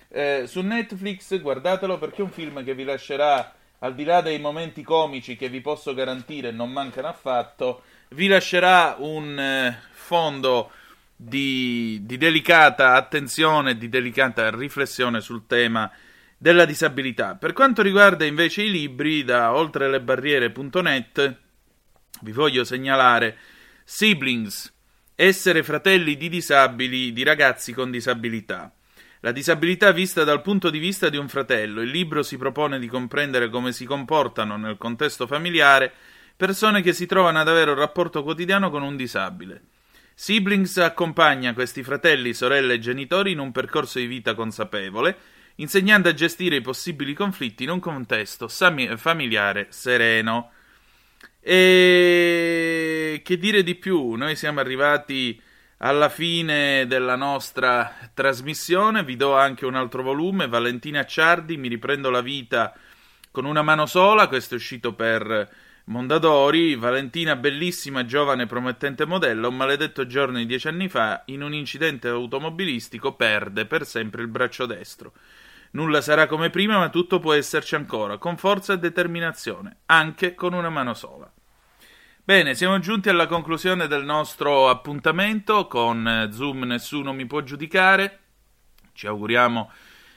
eh, su Netflix. Guardatelo perché è un film che vi lascerà, al di là dei momenti comici che vi posso garantire non mancano affatto, vi lascerà un eh, fondo di, di delicata attenzione, di delicata riflessione sul tema della disabilità. Per quanto riguarda invece i libri, da oltrelebarriere.net vi voglio segnalare Siblings, essere fratelli di disabili, di ragazzi con disabilità. La disabilità vista dal punto di vista di un fratello. Il libro si propone di comprendere come si comportano nel contesto familiare persone che si trovano ad avere un rapporto quotidiano con un disabile. Siblings accompagna questi fratelli, sorelle e genitori in un percorso di vita consapevole, insegnando a gestire i possibili conflitti in un contesto familiare sereno. E che dire di più? Noi siamo arrivati alla fine della nostra trasmissione. Vi do anche un altro volume. Valentina Ciardi, mi riprendo la vita con una mano sola. Questo è uscito per Mondadori. Valentina, bellissima, giovane, promettente modella. Un maledetto giorno di dieci anni fa, in un incidente automobilistico, perde per sempre il braccio destro. Nulla sarà come prima, ma tutto può esserci ancora, con forza e determinazione, anche con una mano sola. Bene, siamo giunti alla conclusione del nostro appuntamento con eh, Zoom Nessuno mi può giudicare. Ci auguriamo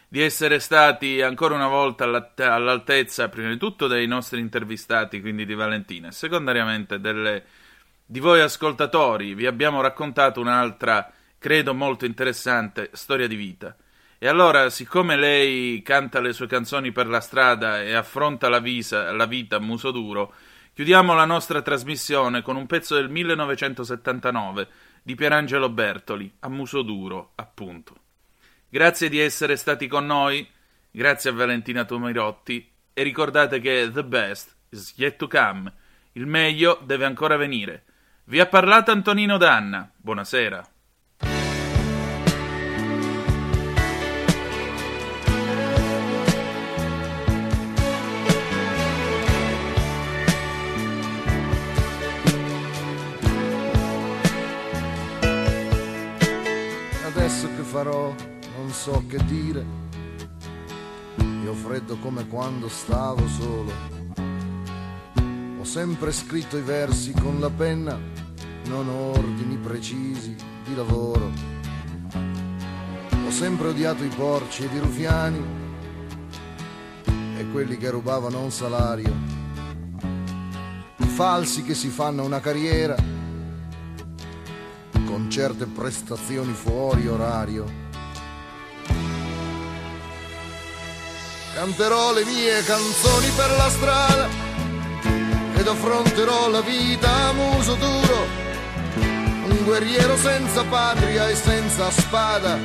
di essere stati ancora una volta alla- all'altezza, prima di tutto, dei nostri intervistati, quindi di Valentina, e secondariamente delle, di voi ascoltatori. Vi abbiamo raccontato un'altra credo molto interessante, storia di vita. E allora, siccome lei canta le sue canzoni per la strada e affronta la, visa, la vita a muso duro, chiudiamo la nostra trasmissione con un pezzo del 1979 di Pierangelo Bertoli, a muso duro, appunto. Grazie di essere stati con noi, grazie a Valentina Tomirotti e ricordate che the best is yet to come, il meglio deve ancora venire. Vi ha parlato Antonino Danna, buonasera. Farò non so che dire. Io freddo come quando stavo solo. Ho sempre scritto i versi con la penna, non ordini precisi di lavoro. Ho sempre odiato i porci ed i rufiani e quelli che rubavano un salario. I falsi che si fanno una carriera con certe prestazioni fuori orario. Canterò le mie canzoni per la strada ed affronterò la vita a muso duro, un guerriero senza patria e senza spada,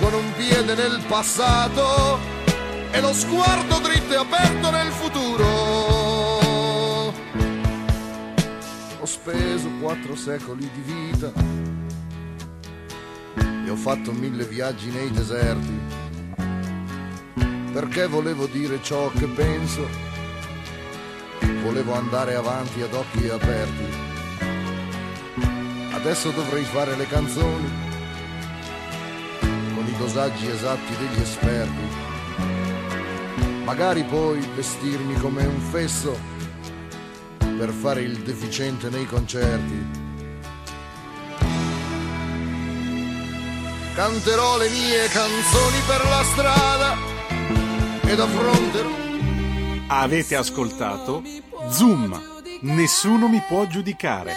con un piede nel passato e lo sguardo dritto e aperto nel futuro. Ho speso quattro secoli di vita e ho fatto mille viaggi nei deserti, perché volevo dire ciò che penso, volevo andare avanti ad occhi aperti. Adesso dovrei fare le canzoni con i dosaggi esatti degli esperti, magari poi vestirmi come un fesso per fare il deficiente nei concerti. Canterò le mie canzoni per la strada ed affronterò. Avete ascoltato Zoom. Nessuno mi può giudicare.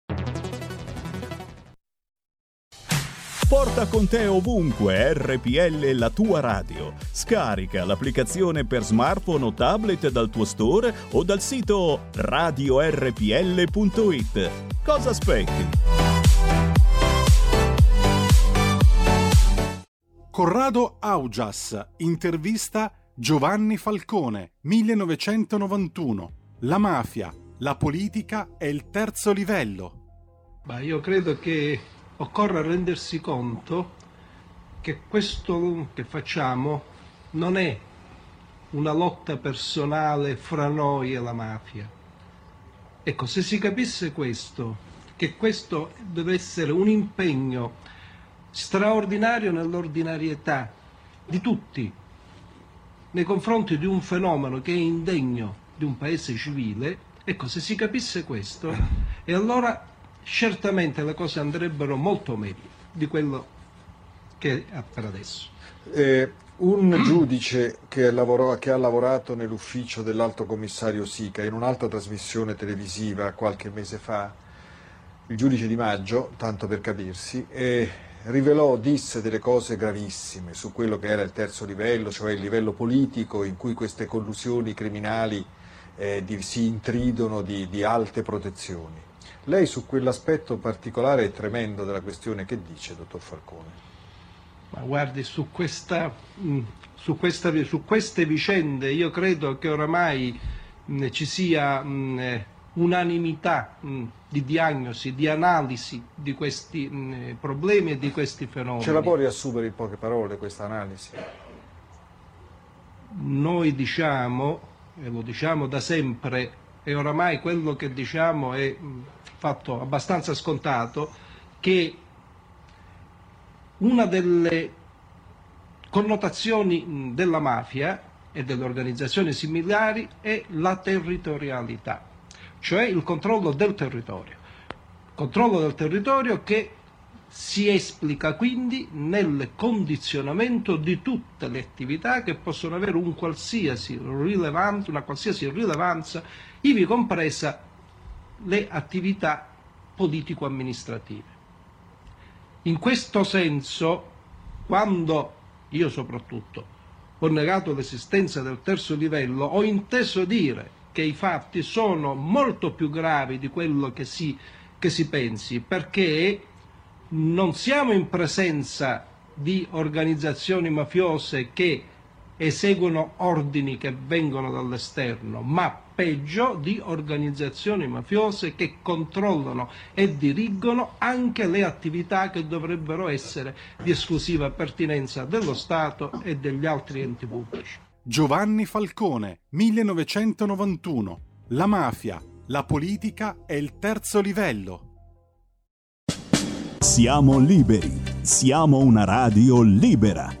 Porta con te ovunque RPL la tua radio. Scarica l'applicazione per smartphone o tablet dal tuo store o dal sito radiorpl.it. Cosa aspetti? Corrado Augias intervista Giovanni Falcone 1991 La mafia, la politica e il terzo livello Ma io credo che occorra rendersi conto che questo che facciamo non è una lotta personale fra noi e la mafia. Ecco, se si capisse questo, che questo deve essere un impegno straordinario nell'ordinarietà di tutti nei confronti di un fenomeno che è indegno di un paese civile, ecco, se si capisse questo, e allora certamente le cose andrebbero molto meglio di quello che è per adesso. Eh, un giudice che, lavorò- che ha lavorato nell'ufficio dell'alto commissario Sica in un'altra trasmissione televisiva qualche mese fa, il giudice Di Maggio, tanto per capirsi, eh, rivelò, disse delle cose gravissime su quello che era il terzo livello, cioè il livello politico in cui queste collusioni criminali eh, di- si intridono di, di alte protezioni. Lei su quell'aspetto particolare e tremendo della questione che dice, dottor Falcone? Ma guardi, su, questa, mh, su, questa- su queste vicende io credo che oramai mh, ci sia mh, eh, unanimità mh, di diagnosi, di analisi di questi problemi e di questi fenomeni. Ce la può riassumere in poche parole questa analisi? Noi diciamo, e lo diciamo da sempre, e oramai quello che diciamo è fatto abbastanza scontato, che una delle connotazioni della mafia e delle organizzazioni similari è la territorialità, cioè il controllo del territorio. Controllo del territorio che si esplica quindi nel condizionamento di tutte le attività che possono avere un qualsiasi una qualsiasi rilevanza, ivi compresa le attività politico-amministrative. In questo senso, quando io soprattutto ho negato l'esistenza del terzo livello, ho inteso dire che i fatti sono molto più gravi di quello che si, che si pensi, perché non siamo in presenza di organizzazioni mafiose che eseguono ordini che vengono dall'esterno, ma peggio di organizzazioni mafiose che controllano e dirigono anche le attività che dovrebbero essere di esclusiva pertinenza dello Stato e degli altri enti pubblici. Giovanni Falcone, 1991. La mafia, la politica è il terzo livello. Siamo liberi, siamo una radio libera.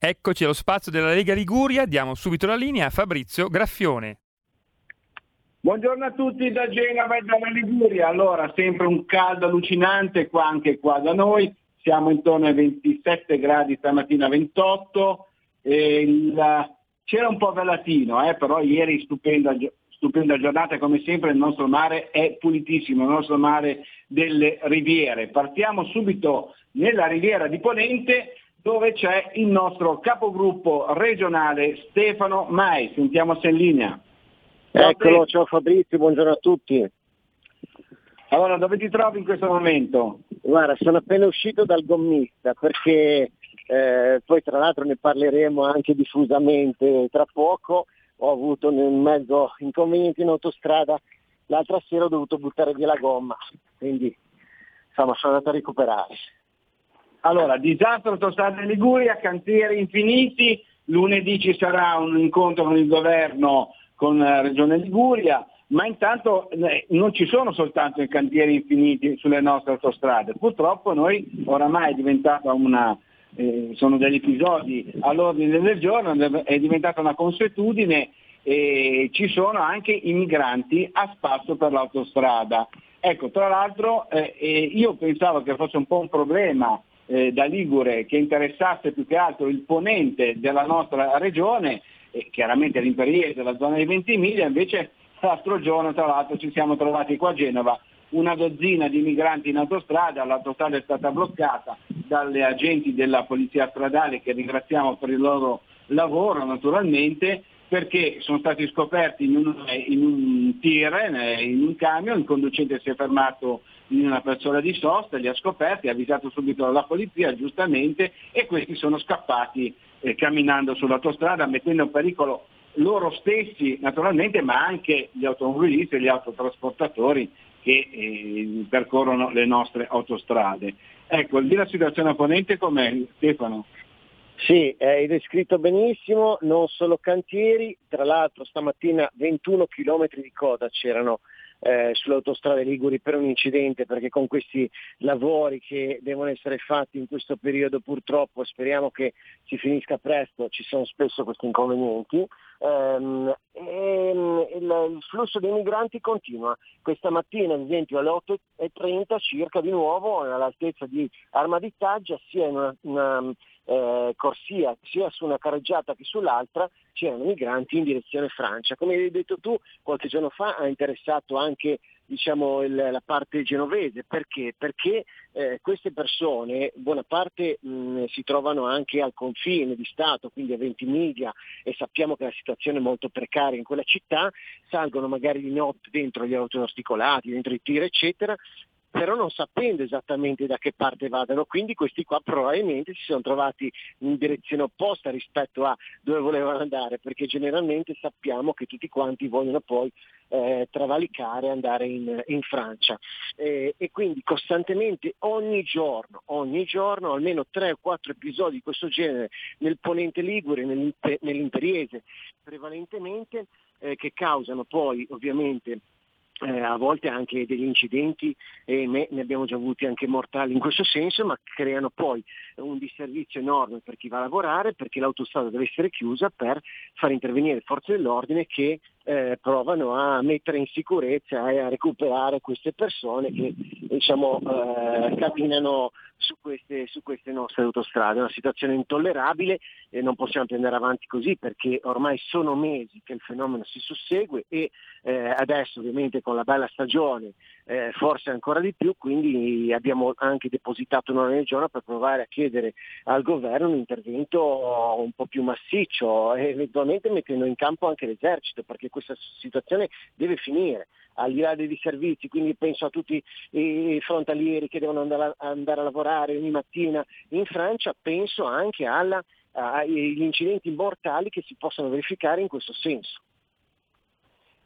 Eccoci allo spazio della Lega Liguria, diamo subito la linea a Fabrizio Graffione. Buongiorno a tutti da Genova e dalla Liguria. Allora, sempre un caldo allucinante qua anche qua da noi. Siamo intorno ai 27 gradi, stamattina 28. E il- c'era un po' velatino, eh, però ieri stupenda, stupenda giornata come sempre. Il nostro mare è pulitissimo, il nostro mare delle riviere. Partiamo subito nella riviera di Ponente dove c'è il nostro capogruppo regionale Stefano Mai. Sentiamo se è in linea. Eccolo, ciao Fabrizio, buongiorno a tutti. Allora, dove ti trovi in questo momento? Guarda, sono appena uscito dal gommista perché eh, poi tra l'altro ne parleremo anche diffusamente tra poco. Ho avuto un mezzo inconveniente in autostrada, l'altra sera ho dovuto buttare via la gomma, quindi insomma sono andato a recuperare. Allora, disastro autostrada in Liguria, cantieri infiniti, lunedì ci sarà un incontro con il governo con la Regione Liguria, ma intanto eh, non ci sono soltanto i cantieri infiniti sulle nostre autostrade, purtroppo noi oramai è diventata una, eh, sono degli episodi all'ordine del giorno, è diventata una consuetudine e ci sono anche i migranti a spasso per l'autostrada. Ecco, tra l'altro eh, eh, io pensavo che fosse un po' un problema eh, da Ligure che interessasse più che altro il ponente della nostra regione, eh, chiaramente l'Imperiese della zona di Ventimiglia, invece l'altro giorno tra l'altro ci siamo trovati qua a Genova una dozzina di migranti in autostrada, l'autostrada è stata bloccata dalle agenti della polizia stradale che ringraziamo per il loro lavoro naturalmente perché sono stati scoperti in un, in un tir, eh, in un camion, il conducente si è fermato in una persona di sosta, li ha scoperti, ha avvisato subito la polizia giustamente e questi sono scappati eh, camminando sull'autostrada mettendo in pericolo loro stessi naturalmente ma anche gli automobilisti e gli autotrasportatori che eh, percorrono le nostre autostrade. Ecco, lì la situazione a Ponente com'è Stefano? Sì, hai descritto benissimo, non solo cantieri, tra l'altro stamattina 21 km di coda c'erano eh, sulle autostrade Liguri per un incidente perché con questi lavori che devono essere fatti in questo periodo purtroppo speriamo che si finisca presto, ci sono spesso questi inconvenienti. Ehm, e, il, il flusso dei migranti continua. Questa mattina ad esempio alle 8.30 circa di nuovo all'altezza di Arma di Taggia sia in una, una eh, corsia sia su una carreggiata che sull'altra c'erano migranti in direzione Francia. Come hai detto tu, qualche giorno fa ha interessato anche diciamo, il, la parte genovese. Perché? Perché eh, queste persone, buona parte mh, si trovano anche al confine di Stato, quindi a Ventimiglia, e sappiamo che la situazione è molto precaria in quella città, salgono magari di notte dentro gli autoarticolati, dentro i tir, eccetera, però non sapendo esattamente da che parte vadano, quindi questi qua probabilmente si sono trovati in direzione opposta rispetto a dove volevano andare, perché generalmente sappiamo che tutti quanti vogliono poi eh, travalicare e andare in, in Francia. Eh, e quindi costantemente ogni giorno, ogni giorno, almeno tre o quattro episodi di questo genere nel ponente Ligure, nell'imper- nell'imperiese prevalentemente, eh, che causano poi ovviamente eh, a volte anche degli incidenti e ne abbiamo già avuti anche mortali in questo senso, ma creano poi un disservizio enorme per chi va a lavorare perché l'autostrada deve essere chiusa per far intervenire forze dell'ordine che eh, provano a mettere in sicurezza e a recuperare queste persone che diciamo, eh, camminano su queste, su queste, nostre autostrade. È una situazione intollerabile e non possiamo più andare avanti così perché ormai sono mesi che il fenomeno si sussegue e eh, adesso ovviamente con la bella stagione eh, forse ancora di più, quindi abbiamo anche depositato un ordine del giorno per provare a chiedere al governo un intervento un po' più massiccio, eventualmente mettendo in campo anche l'esercito, perché questa situazione deve finire al di là dei servizi, quindi penso a tutti i frontalieri che devono andare a, andare a lavorare ogni mattina in Francia, penso anche alla, agli incidenti mortali che si possono verificare in questo senso.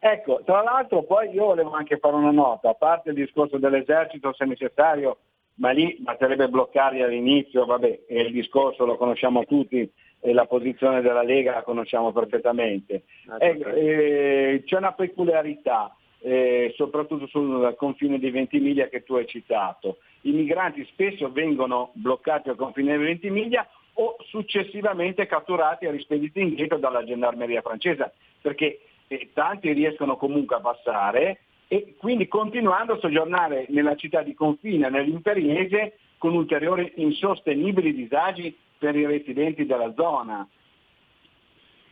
Ecco, tra l'altro poi io volevo anche fare una nota, a parte il discorso dell'esercito se necessario, ma lì basterebbe bloccarli all'inizio, vabbè, il discorso lo conosciamo tutti e la posizione della Lega la conosciamo perfettamente. Eh, eh, c'è una peculiarità, eh, soprattutto sul confine di Ventimiglia che tu hai citato. I migranti spesso vengono bloccati al confine di Ventimiglia o successivamente catturati e rispediti indietro dalla gendarmeria francese, perché e tanti riescono comunque a passare e quindi continuando a soggiornare nella città di confine, nell'imperiese, con ulteriori insostenibili disagi per i residenti della zona.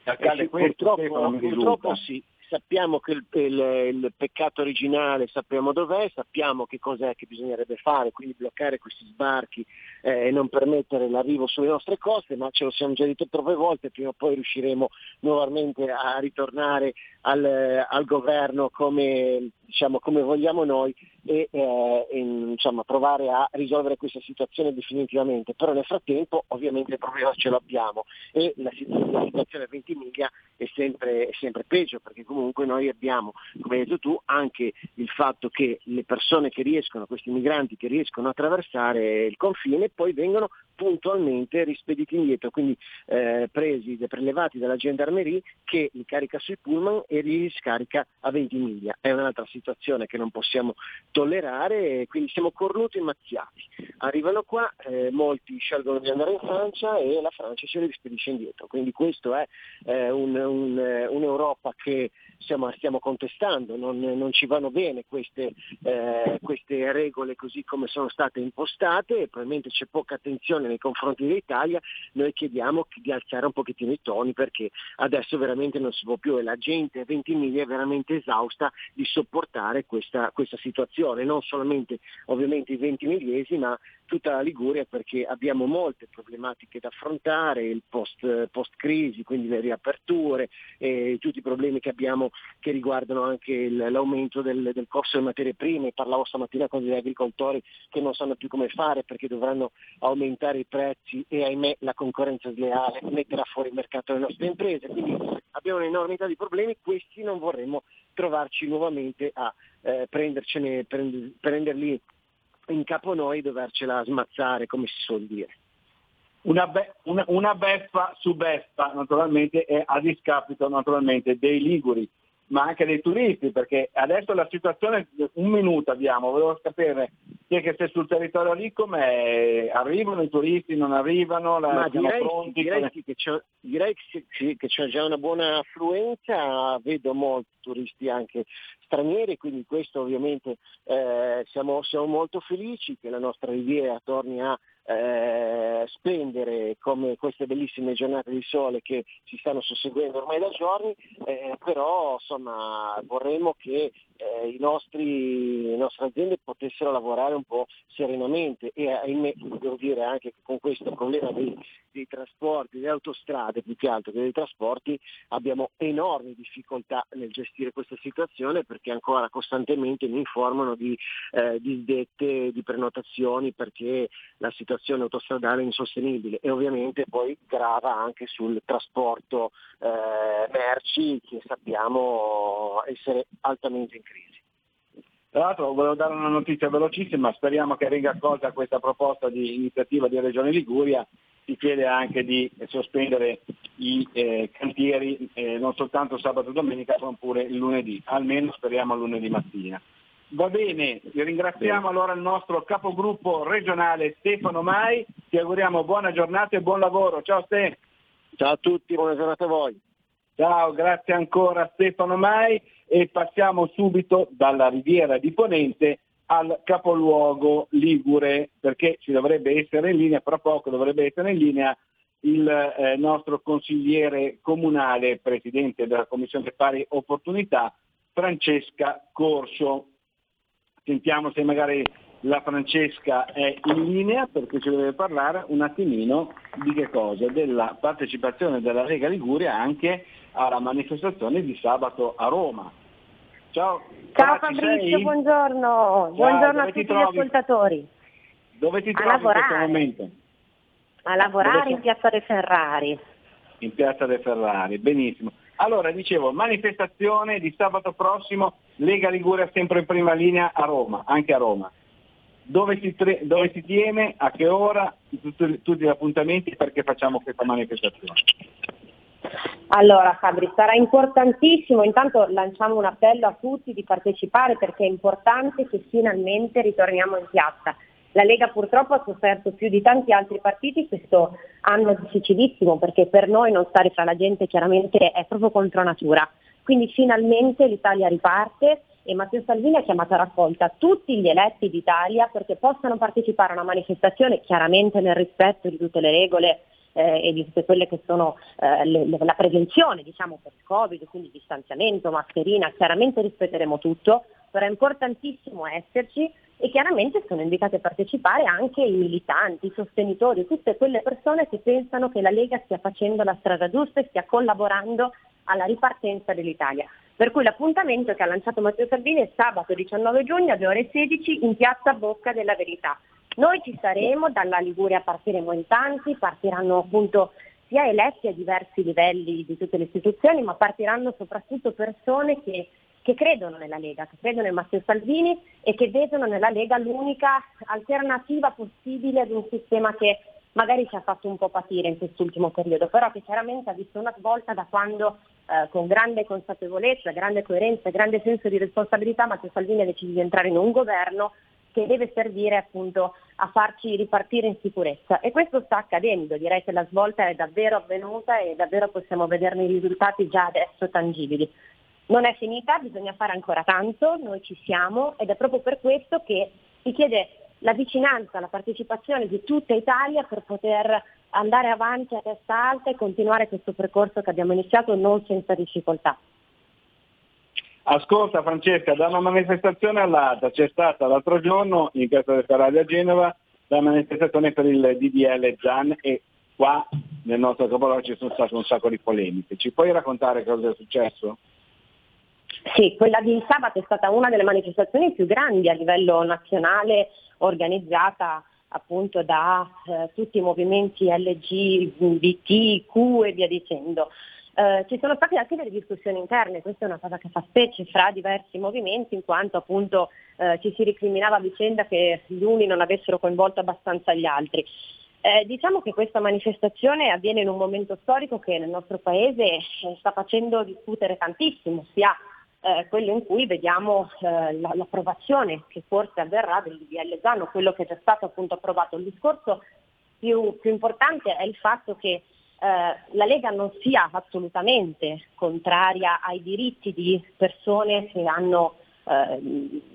Sì, purtroppo, purtroppo sì, sappiamo che il, il, il, peccato originale sappiamo dov'è, sappiamo che cos'è che bisognerebbe fare, quindi bloccare questi sbarchi eh, e non permettere l'arrivo sulle nostre coste, ma ce lo siamo già detto troppe volte, prima o poi riusciremo nuovamente a ritornare al, al governo come, diciamo, come, vogliamo noi e, eh, e insomma, provare a risolvere questa situazione definitivamente. Però nel frattempo ovviamente il problema ce l'abbiamo e la, la situazione a Ventimiglia è sempre, è sempre peggio perché comunque noi abbiamo, come hai detto tu, anche il fatto che le persone che riescono, questi migranti che riescono a attraversare il confine poi vengono puntualmente rispediti indietro, quindi eh, presi, prelevati dalla gendarmerie che li carica sui pullman e li riscarica a 20 miglia. È un'altra situazione che non possiamo tollerare, quindi siamo cornuti e mazziati. Arrivano qua, eh, molti scelgono di andare in Francia e la Francia ce li rispedisce indietro. Quindi questo è eh, un, un, un'Europa che stiamo, stiamo contestando, non, non, ci vanno bene queste, eh, queste, regole così come sono state impostate e probabilmente c'è poca attenzione nei confronti dell'Italia, noi chiediamo di alzare un pochettino i toni perché adesso veramente non si può più e la gente a 20 miglia è veramente esausta di sopportare questa, questa situazione, non solamente ovviamente i 20 miliesi ma tutta la Liguria perché abbiamo molte problematiche da affrontare, il post, post crisi, quindi le riaperture, eh, tutti i problemi che abbiamo che riguardano anche il, l'aumento del, del costo delle materie prime, parlavo stamattina con gli agricoltori che non sanno più come fare perché dovranno aumentare i prezzi e ahimè la concorrenza sleale metterà fuori il mercato le nostre imprese, quindi abbiamo un'enormità di problemi, questi non vorremmo trovarci nuovamente a eh, prendercene, prend, prenderli in capo noi dovercela smazzare, come si suol dire. Una, be- una, una beffa su beffa naturalmente è a discapito naturalmente dei liguri, ma anche dei turisti, perché adesso la situazione, un minuto abbiamo, volevo sapere te che sei sul territorio lì, come arrivano i turisti, non arrivano, la, Ma direi, pronti? direi come- che c'è, direi che sì, che c'è già una buona affluenza, vedo molti turisti anche stranieri, quindi questo ovviamente eh, siamo, siamo molto felici che la nostra riviera torni a eh, spendere come queste bellissime giornate di sole che ci stanno susseguendo ormai da giorni, eh, però insomma vorremmo che eh, i nostri, le nostre aziende potessero lavorare un po' serenamente e ahimè devo dire anche che con questo problema dei, dei trasporti, delle autostrade più che altro che dei trasporti abbiamo enormi difficoltà nel gestire questa situazione perché ancora costantemente mi informano di eh, disdette, di prenotazioni perché la situazione autostradale è insostenibile e ovviamente poi grava anche sul trasporto eh, merci che sappiamo essere altamente in crisi. Tra l'altro volevo dare una notizia velocissima, speriamo che venga accolta questa proposta di iniziativa di Regione Liguria, si chiede anche di sospendere i eh, cantieri eh, non soltanto sabato e domenica ma pure il lunedì, almeno speriamo lunedì mattina. Va bene, ringraziamo allora il nostro capogruppo regionale Stefano Mai, ti auguriamo buona giornata e buon lavoro. Ciao Ste. Ciao a tutti, buona giornata a voi. Ciao, grazie ancora Stefano Mai e passiamo subito dalla Riviera di Ponente al capoluogo Ligure perché ci dovrebbe essere in linea, fra poco dovrebbe essere in linea il eh, nostro consigliere comunale, presidente della Commissione Pari Opportunità, Francesca Corso. Sentiamo se magari la Francesca è in linea perché ci deve parlare un attimino di che cosa? Della partecipazione della Lega Liguria anche alla manifestazione di sabato a Roma. Ciao, Ciao ci Fabrizio, buongiorno. buongiorno dove a ti tutti gli ascoltatori. Dove ti A trovi in questo lavorare. momento? A lavorare in Piazza dei Ferrari. In Piazza dei Ferrari, benissimo. Allora, dicevo, manifestazione di sabato prossimo, Lega Liguria sempre in prima linea a Roma, anche a Roma. Dove si, tre- dove si tiene, a che ora, tutti, tutti gli appuntamenti perché facciamo questa manifestazione. Allora Fabri, sarà importantissimo, intanto lanciamo un appello a tutti di partecipare perché è importante che finalmente ritorniamo in piazza. La Lega purtroppo ha sofferto più di tanti altri partiti questo anno difficilissimo perché per noi non stare fra la gente chiaramente è proprio contro natura. Quindi finalmente l'Italia riparte e Matteo Salvini ha chiamato a raccolta tutti gli eletti d'Italia perché possano partecipare a una manifestazione chiaramente nel rispetto di tutte le regole eh, e di tutte quelle che sono eh, le- le- la prevenzione diciamo, per il Covid, quindi distanziamento, mascherina, chiaramente rispetteremo tutto, però è importantissimo esserci e chiaramente sono invitati a partecipare anche i militanti, i sostenitori, tutte quelle persone che pensano che la Lega stia facendo la strada giusta e stia collaborando alla ripartenza dell'Italia. Per cui l'appuntamento che ha lanciato Matteo Salvini è sabato 19 giugno alle ore 16 in piazza Bocca della Verità. Noi ci saremo, dalla Liguria partiremo in tanti, partiranno appunto sia eletti a diversi livelli di tutte le istituzioni, ma partiranno soprattutto persone che, che credono nella Lega, che credono in Matteo Salvini e che vedono nella Lega l'unica alternativa possibile ad un sistema che magari ci ha fatto un po' patire in quest'ultimo periodo, però che chiaramente ha visto una svolta da quando eh, con grande consapevolezza, grande coerenza e grande senso di responsabilità Matteo Salvini ha deciso di entrare in un governo che deve servire appunto a farci ripartire in sicurezza e questo sta accadendo, direi che la svolta è davvero avvenuta e davvero possiamo vederne i risultati già adesso tangibili. Non è finita, bisogna fare ancora tanto, noi ci siamo ed è proprio per questo che si chiede la vicinanza, la partecipazione di tutta Italia per poter andare avanti a testa alta e continuare questo percorso che abbiamo iniziato non senza difficoltà. Ascolta Francesca, da una manifestazione all'altra c'è stata l'altro giorno in Piazza del Ferrari a Genova la manifestazione per il DDL ZAN e qua nel nostro capoluogo ci sono state un sacco di polemiche. Ci puoi raccontare cosa è successo? Sì, quella di sabato è stata una delle manifestazioni più grandi a livello nazionale organizzata appunto da eh, tutti i movimenti LGBT, Q e via dicendo. Eh, ci sono state anche delle discussioni interne, questa è una cosa che fa specie fra diversi movimenti in quanto appunto eh, ci si ricriminava a vicenda che gli uni non avessero coinvolto abbastanza gli altri. Eh, diciamo che questa manifestazione avviene in un momento storico che nel nostro paese eh, sta facendo discutere tantissimo, sia eh, quello in cui vediamo eh, la, l'approvazione che forse avverrà del DDL Zano, quello che è già stato appunto approvato. Il discorso più, più importante è il fatto che eh, la Lega non sia assolutamente contraria ai diritti di persone che hanno eh,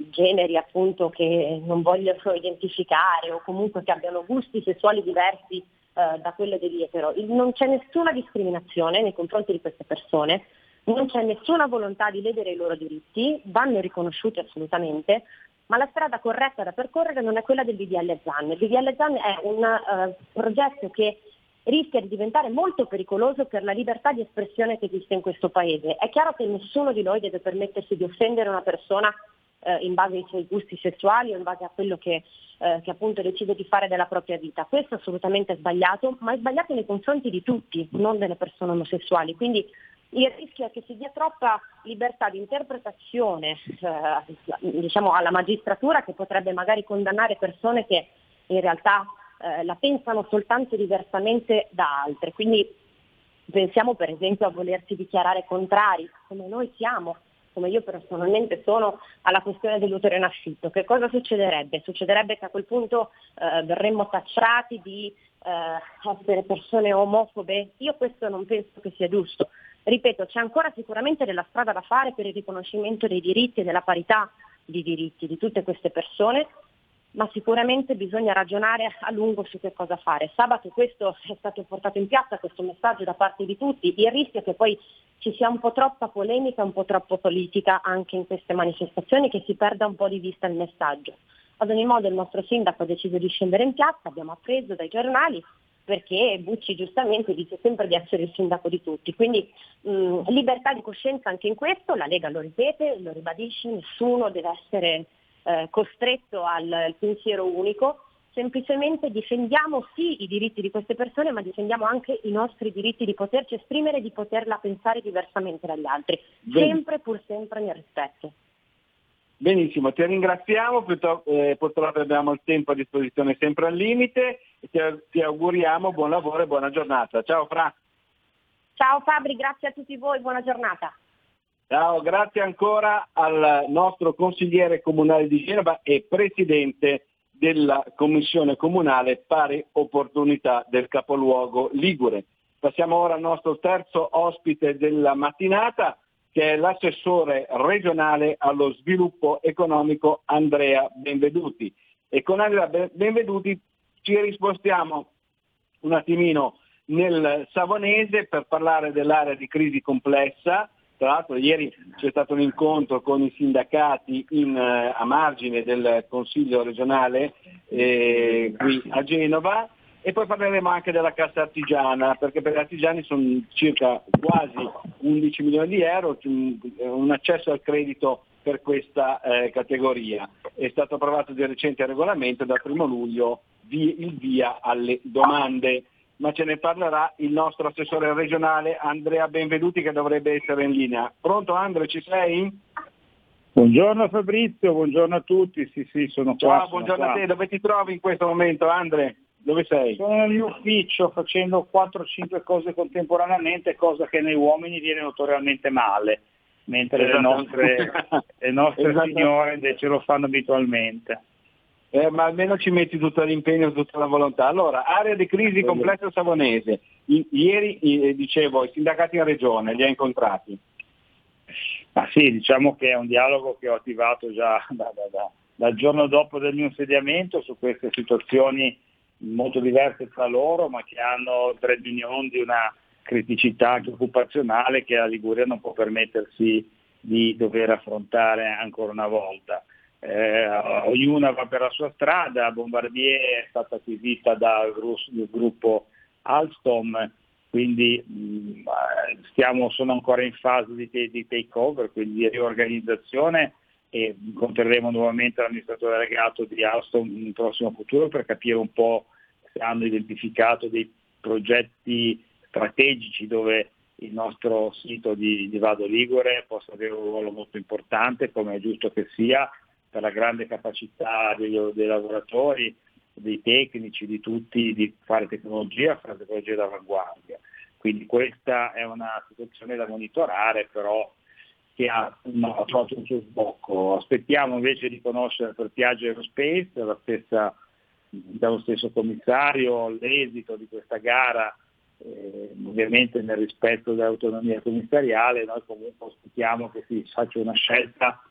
generi appunto che non vogliono identificare o comunque che abbiano gusti sessuali diversi eh, da quello degli etero. Non c'è nessuna discriminazione nei confronti di queste persone, non c'è nessuna volontà di ledere i loro diritti, vanno riconosciuti assolutamente, ma la strada corretta da percorrere non è quella del DDL ZAN. Il DDL ZAN è un uh, progetto che rischia di diventare molto pericoloso per la libertà di espressione che esiste in questo Paese. È chiaro che nessuno di noi deve permettersi di offendere una persona eh, in base ai suoi gusti sessuali o in base a quello che, eh, che appunto decide di fare della propria vita. Questo è assolutamente sbagliato, ma è sbagliato nei confronti di tutti, non delle persone omosessuali. Quindi il rischio è che si dia troppa libertà di interpretazione eh, diciamo, alla magistratura che potrebbe magari condannare persone che in realtà eh, la pensano soltanto diversamente da altre. Quindi pensiamo per esempio a volersi dichiarare contrari, come noi siamo, come io personalmente sono, alla questione dell'utero in affitto. Che cosa succederebbe? Succederebbe che a quel punto eh, verremmo tacciati di eh, essere persone omofobe? Io questo non penso che sia giusto. Ripeto, c'è ancora sicuramente della strada da fare per il riconoscimento dei diritti e della parità di diritti di tutte queste persone, ma sicuramente bisogna ragionare a lungo su che cosa fare. Sabato questo è stato portato in piazza, questo messaggio da parte di tutti, il rischio è che poi ci sia un po' troppa polemica, un po' troppo politica anche in queste manifestazioni, che si perda un po' di vista il messaggio. Ad ogni modo il nostro sindaco ha deciso di scendere in piazza, abbiamo appreso dai giornali perché Bucci giustamente dice sempre di essere il sindaco di tutti. Quindi mh, libertà di coscienza anche in questo, la Lega lo ripete, lo ribadisce, nessuno deve essere eh, costretto al, al pensiero unico, semplicemente difendiamo sì i diritti di queste persone, ma difendiamo anche i nostri diritti di poterci esprimere e di poterla pensare diversamente dagli altri, sempre pur sempre nel rispetto. Benissimo, ti ringraziamo, purtroppo, eh, purtroppo abbiamo il tempo a disposizione sempre al limite, ti, ti auguriamo buon lavoro e buona giornata. Ciao Fra. Ciao Fabri, grazie a tutti voi, buona giornata. Ciao, grazie ancora al nostro consigliere comunale di Genova e presidente della Commissione Comunale Pari Opportunità del capoluogo Ligure. Passiamo ora al nostro terzo ospite della mattinata, che è l'assessore regionale allo sviluppo economico Andrea Benveduti. E con Andrea Benveduti ci rispostiamo un attimino nel Savonese per parlare dell'area di crisi complessa. Tra l'altro ieri c'è stato un incontro con i sindacati in, eh, a margine del Consiglio regionale eh, qui a Genova. E poi parleremo anche della cassa artigiana, perché per gli artigiani sono circa quasi 11 milioni di euro, un accesso al credito per questa eh, categoria. È stato approvato di recente il regolamento dal 1 luglio il via alle domande ma ce ne parlerà il nostro assessore regionale Andrea Benvenuti che dovrebbe essere in linea. Pronto Andrea, ci sei? Buongiorno Fabrizio, buongiorno a tutti, sì sì sono qua. Ciao, buongiorno qua. a te, dove ti trovi in questo momento Andrea? Dove sei? Sono nel mio ufficio facendo 4-5 cose contemporaneamente, cosa che nei uomini viene notoriamente male, mentre le nostre, [laughs] le nostre signore invece lo fanno abitualmente. Eh, ma almeno ci metti tutto l'impegno, tutta la volontà. Allora, area di crisi complessa savonese. I- ieri eh, dicevo, i sindacati in regione li ha incontrati. Ma sì, diciamo che è un dialogo che ho attivato già da, da, da, dal giorno dopo del mio insediamento su queste situazioni molto diverse tra loro, ma che hanno tre riunioni di una criticità anche occupazionale che la Liguria non può permettersi di dover affrontare ancora una volta. Eh, ognuna va per la sua strada, Bombardier è stata acquisita dal gruppo Alstom, quindi mh, stiamo, sono ancora in fase di, di takeover, quindi di riorganizzazione e incontreremo nuovamente l'amministratore delegato di Alstom in prossimo futuro per capire un po' se hanno identificato dei progetti strategici dove il nostro sito di, di Vado Ligure possa avere un ruolo molto importante, come è giusto che sia, per la grande capacità dei, dei lavoratori, dei tecnici, di tutti, di fare tecnologia, fare tecnologia d'avanguardia. Quindi questa è una situazione da monitorare, però che ha, no, ha trovato un suo sbocco. Aspettiamo invece di conoscere per Piaggio Aerospace, la stessa, dallo stesso commissario, l'esito di questa gara, eh, ovviamente nel rispetto dell'autonomia commissariale, noi comunque aspettiamo che si faccia una scelta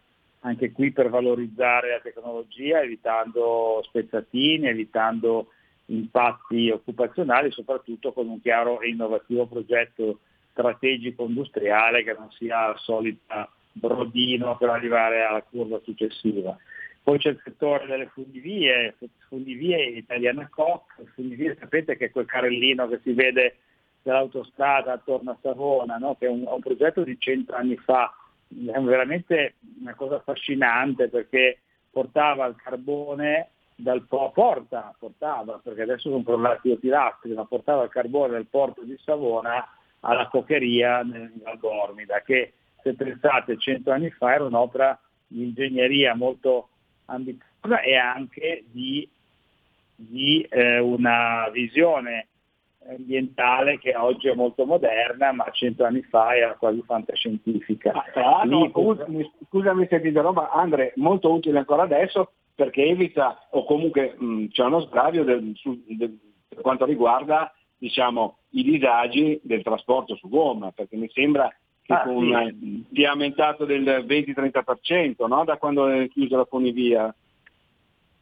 anche qui per valorizzare la tecnologia, evitando spezzatini, evitando impatti occupazionali, soprattutto con un chiaro e innovativo progetto strategico industriale che non sia la solita brodino per arrivare alla curva successiva. Poi c'è il settore delle fundivie, fundivie italiana COC, fundivie sapete che è quel carrellino che si vede dall'autostrada attorno a Savona, no? che è un, un progetto di cento anni fa, è veramente una cosa affascinante perché portava il carbone dal po- porta, portava, perché adesso sono crollati i pilastri, ma portava il carbone dal porto di Savona alla coccheria nel Gormida, che se pensate cento anni fa era un'opera di ingegneria molto ambiziosa e anche di, di eh, una visione ambientale che oggi è molto moderna, ma cento anni fa era quasi fantascientifica. Ah, no, scusami se ti ma Andre, molto utile ancora adesso perché evita o comunque mh, c'è uno sgravio per quanto riguarda diciamo, i disagi del trasporto su gomma, perché mi sembra che ah, con sì. sia aumentato del 20-30% no? da quando è chiusa la funivia.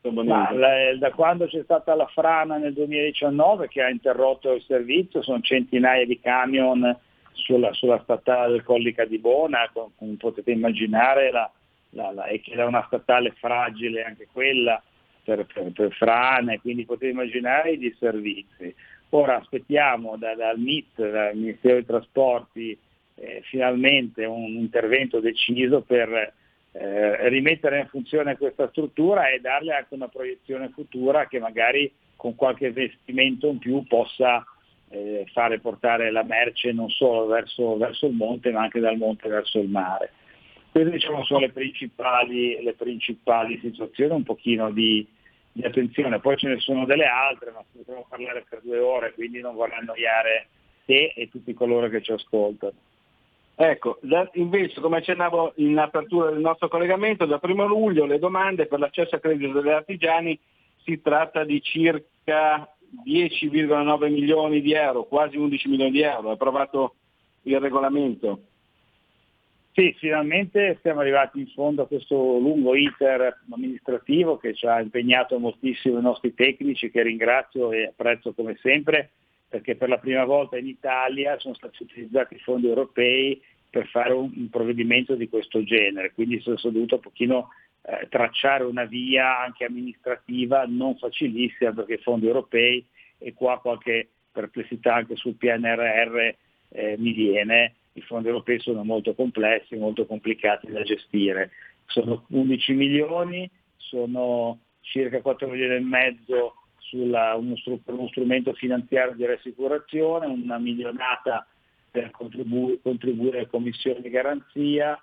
Ma, la, da quando c'è stata la frana nel 2019 che ha interrotto il servizio sono centinaia di camion sulla, sulla statale del Collica di Bona, come potete immaginare, la, la, la, e che era una statale fragile anche quella per, per, per frane, quindi potete immaginare i disservizi. Ora aspettiamo da, dal MIT, dal Ministero dei Trasporti, eh, finalmente un intervento deciso per eh, rimettere in funzione questa struttura e darle anche una proiezione futura che magari con qualche investimento in più possa eh, fare portare la merce non solo verso, verso, il monte ma anche dal monte verso il mare. Queste diciamo, sono le principali, le principali situazioni, un pochino di, di attenzione, poi ce ne sono delle altre, ma potremmo parlare per due ore, quindi non vorrei annoiare te e tutti coloro che ci ascoltano. Ecco, da, invece come accennavo in apertura del nostro collegamento, da 1 luglio le domande per l'accesso a credito degli artigiani si tratta di circa 10,9 milioni di euro, quasi 11 milioni di euro, è approvato il regolamento. Sì, finalmente siamo arrivati in fondo a questo lungo iter amministrativo che ci ha impegnato moltissimo i nostri tecnici, che ringrazio e apprezzo come sempre, perché per la prima volta in Italia sono stati utilizzati i fondi europei per fare un, un provvedimento di questo genere, quindi sono dovuto un pochino eh, tracciare una via anche amministrativa non facilissima perché i fondi europei e qua qualche perplessità anche sul PNRR eh, mi viene i fondi europei sono molto complessi, molto complicati da gestire. Sono 11 milioni, sono circa 4 milioni e mezzo per uno strumento finanziario di rassicurazione, una milionata per contribu- contribuire alle commissioni di garanzia,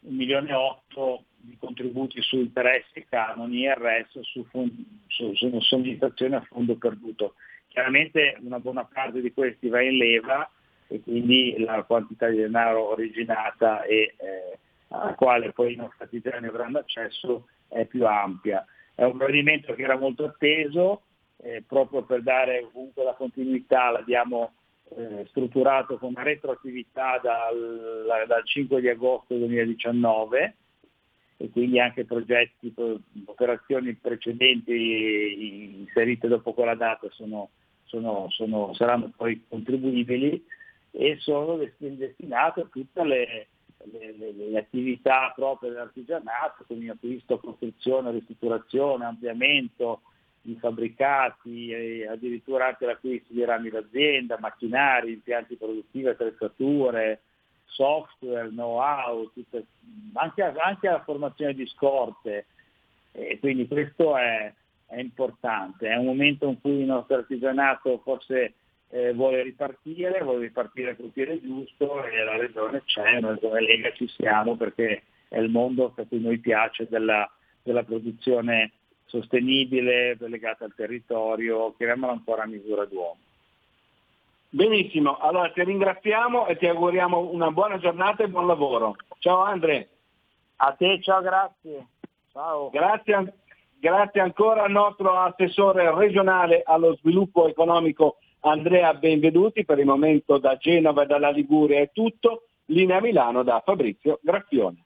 un milione e otto di contributi su interessi, canoni e resto su, fond- su, su somministrazione a fondo perduto. Chiaramente una buona parte di questi va in leva e quindi la quantità di denaro originata e eh, alla quale poi i nostri artigiani avranno accesso è più ampia. È un provvedimento che era molto atteso, eh, proprio per dare comunque la continuità l'abbiamo eh, strutturato come retroattività dal, dal 5 di agosto 2019 e quindi anche progetti, operazioni precedenti inserite dopo quella data sono, sono, sono, saranno poi contribuibili e sono destinate a tutte le, le, le, le attività proprie dell'artigianato, quindi acquisto, costruzione, ristrutturazione, ampliamento di fabbricati, addirittura anche l'acquisto di rami d'azienda, macchinari, impianti produttivi, attrezzature, software, know-how, tutte, anche, anche, la formazione di scorte. E quindi questo è, è importante, è un momento in cui il nostro artigianato forse eh, vuole ripartire, vuole ripartire col piede giusto e la regione c'è, noi come Lega ci siamo perché è il mondo a cui noi piace della, della produzione sostenibile, legata al territorio, chiamiamola ancora a misura d'uomo. Benissimo, allora ti ringraziamo e ti auguriamo una buona giornata e buon lavoro. Ciao Andre. A te, ciao, grazie. Ciao. Grazie, grazie ancora al nostro assessore regionale allo sviluppo economico Andrea Benveduti. Per il momento da Genova e dalla Liguria è tutto. Linea Milano da Fabrizio Graffione.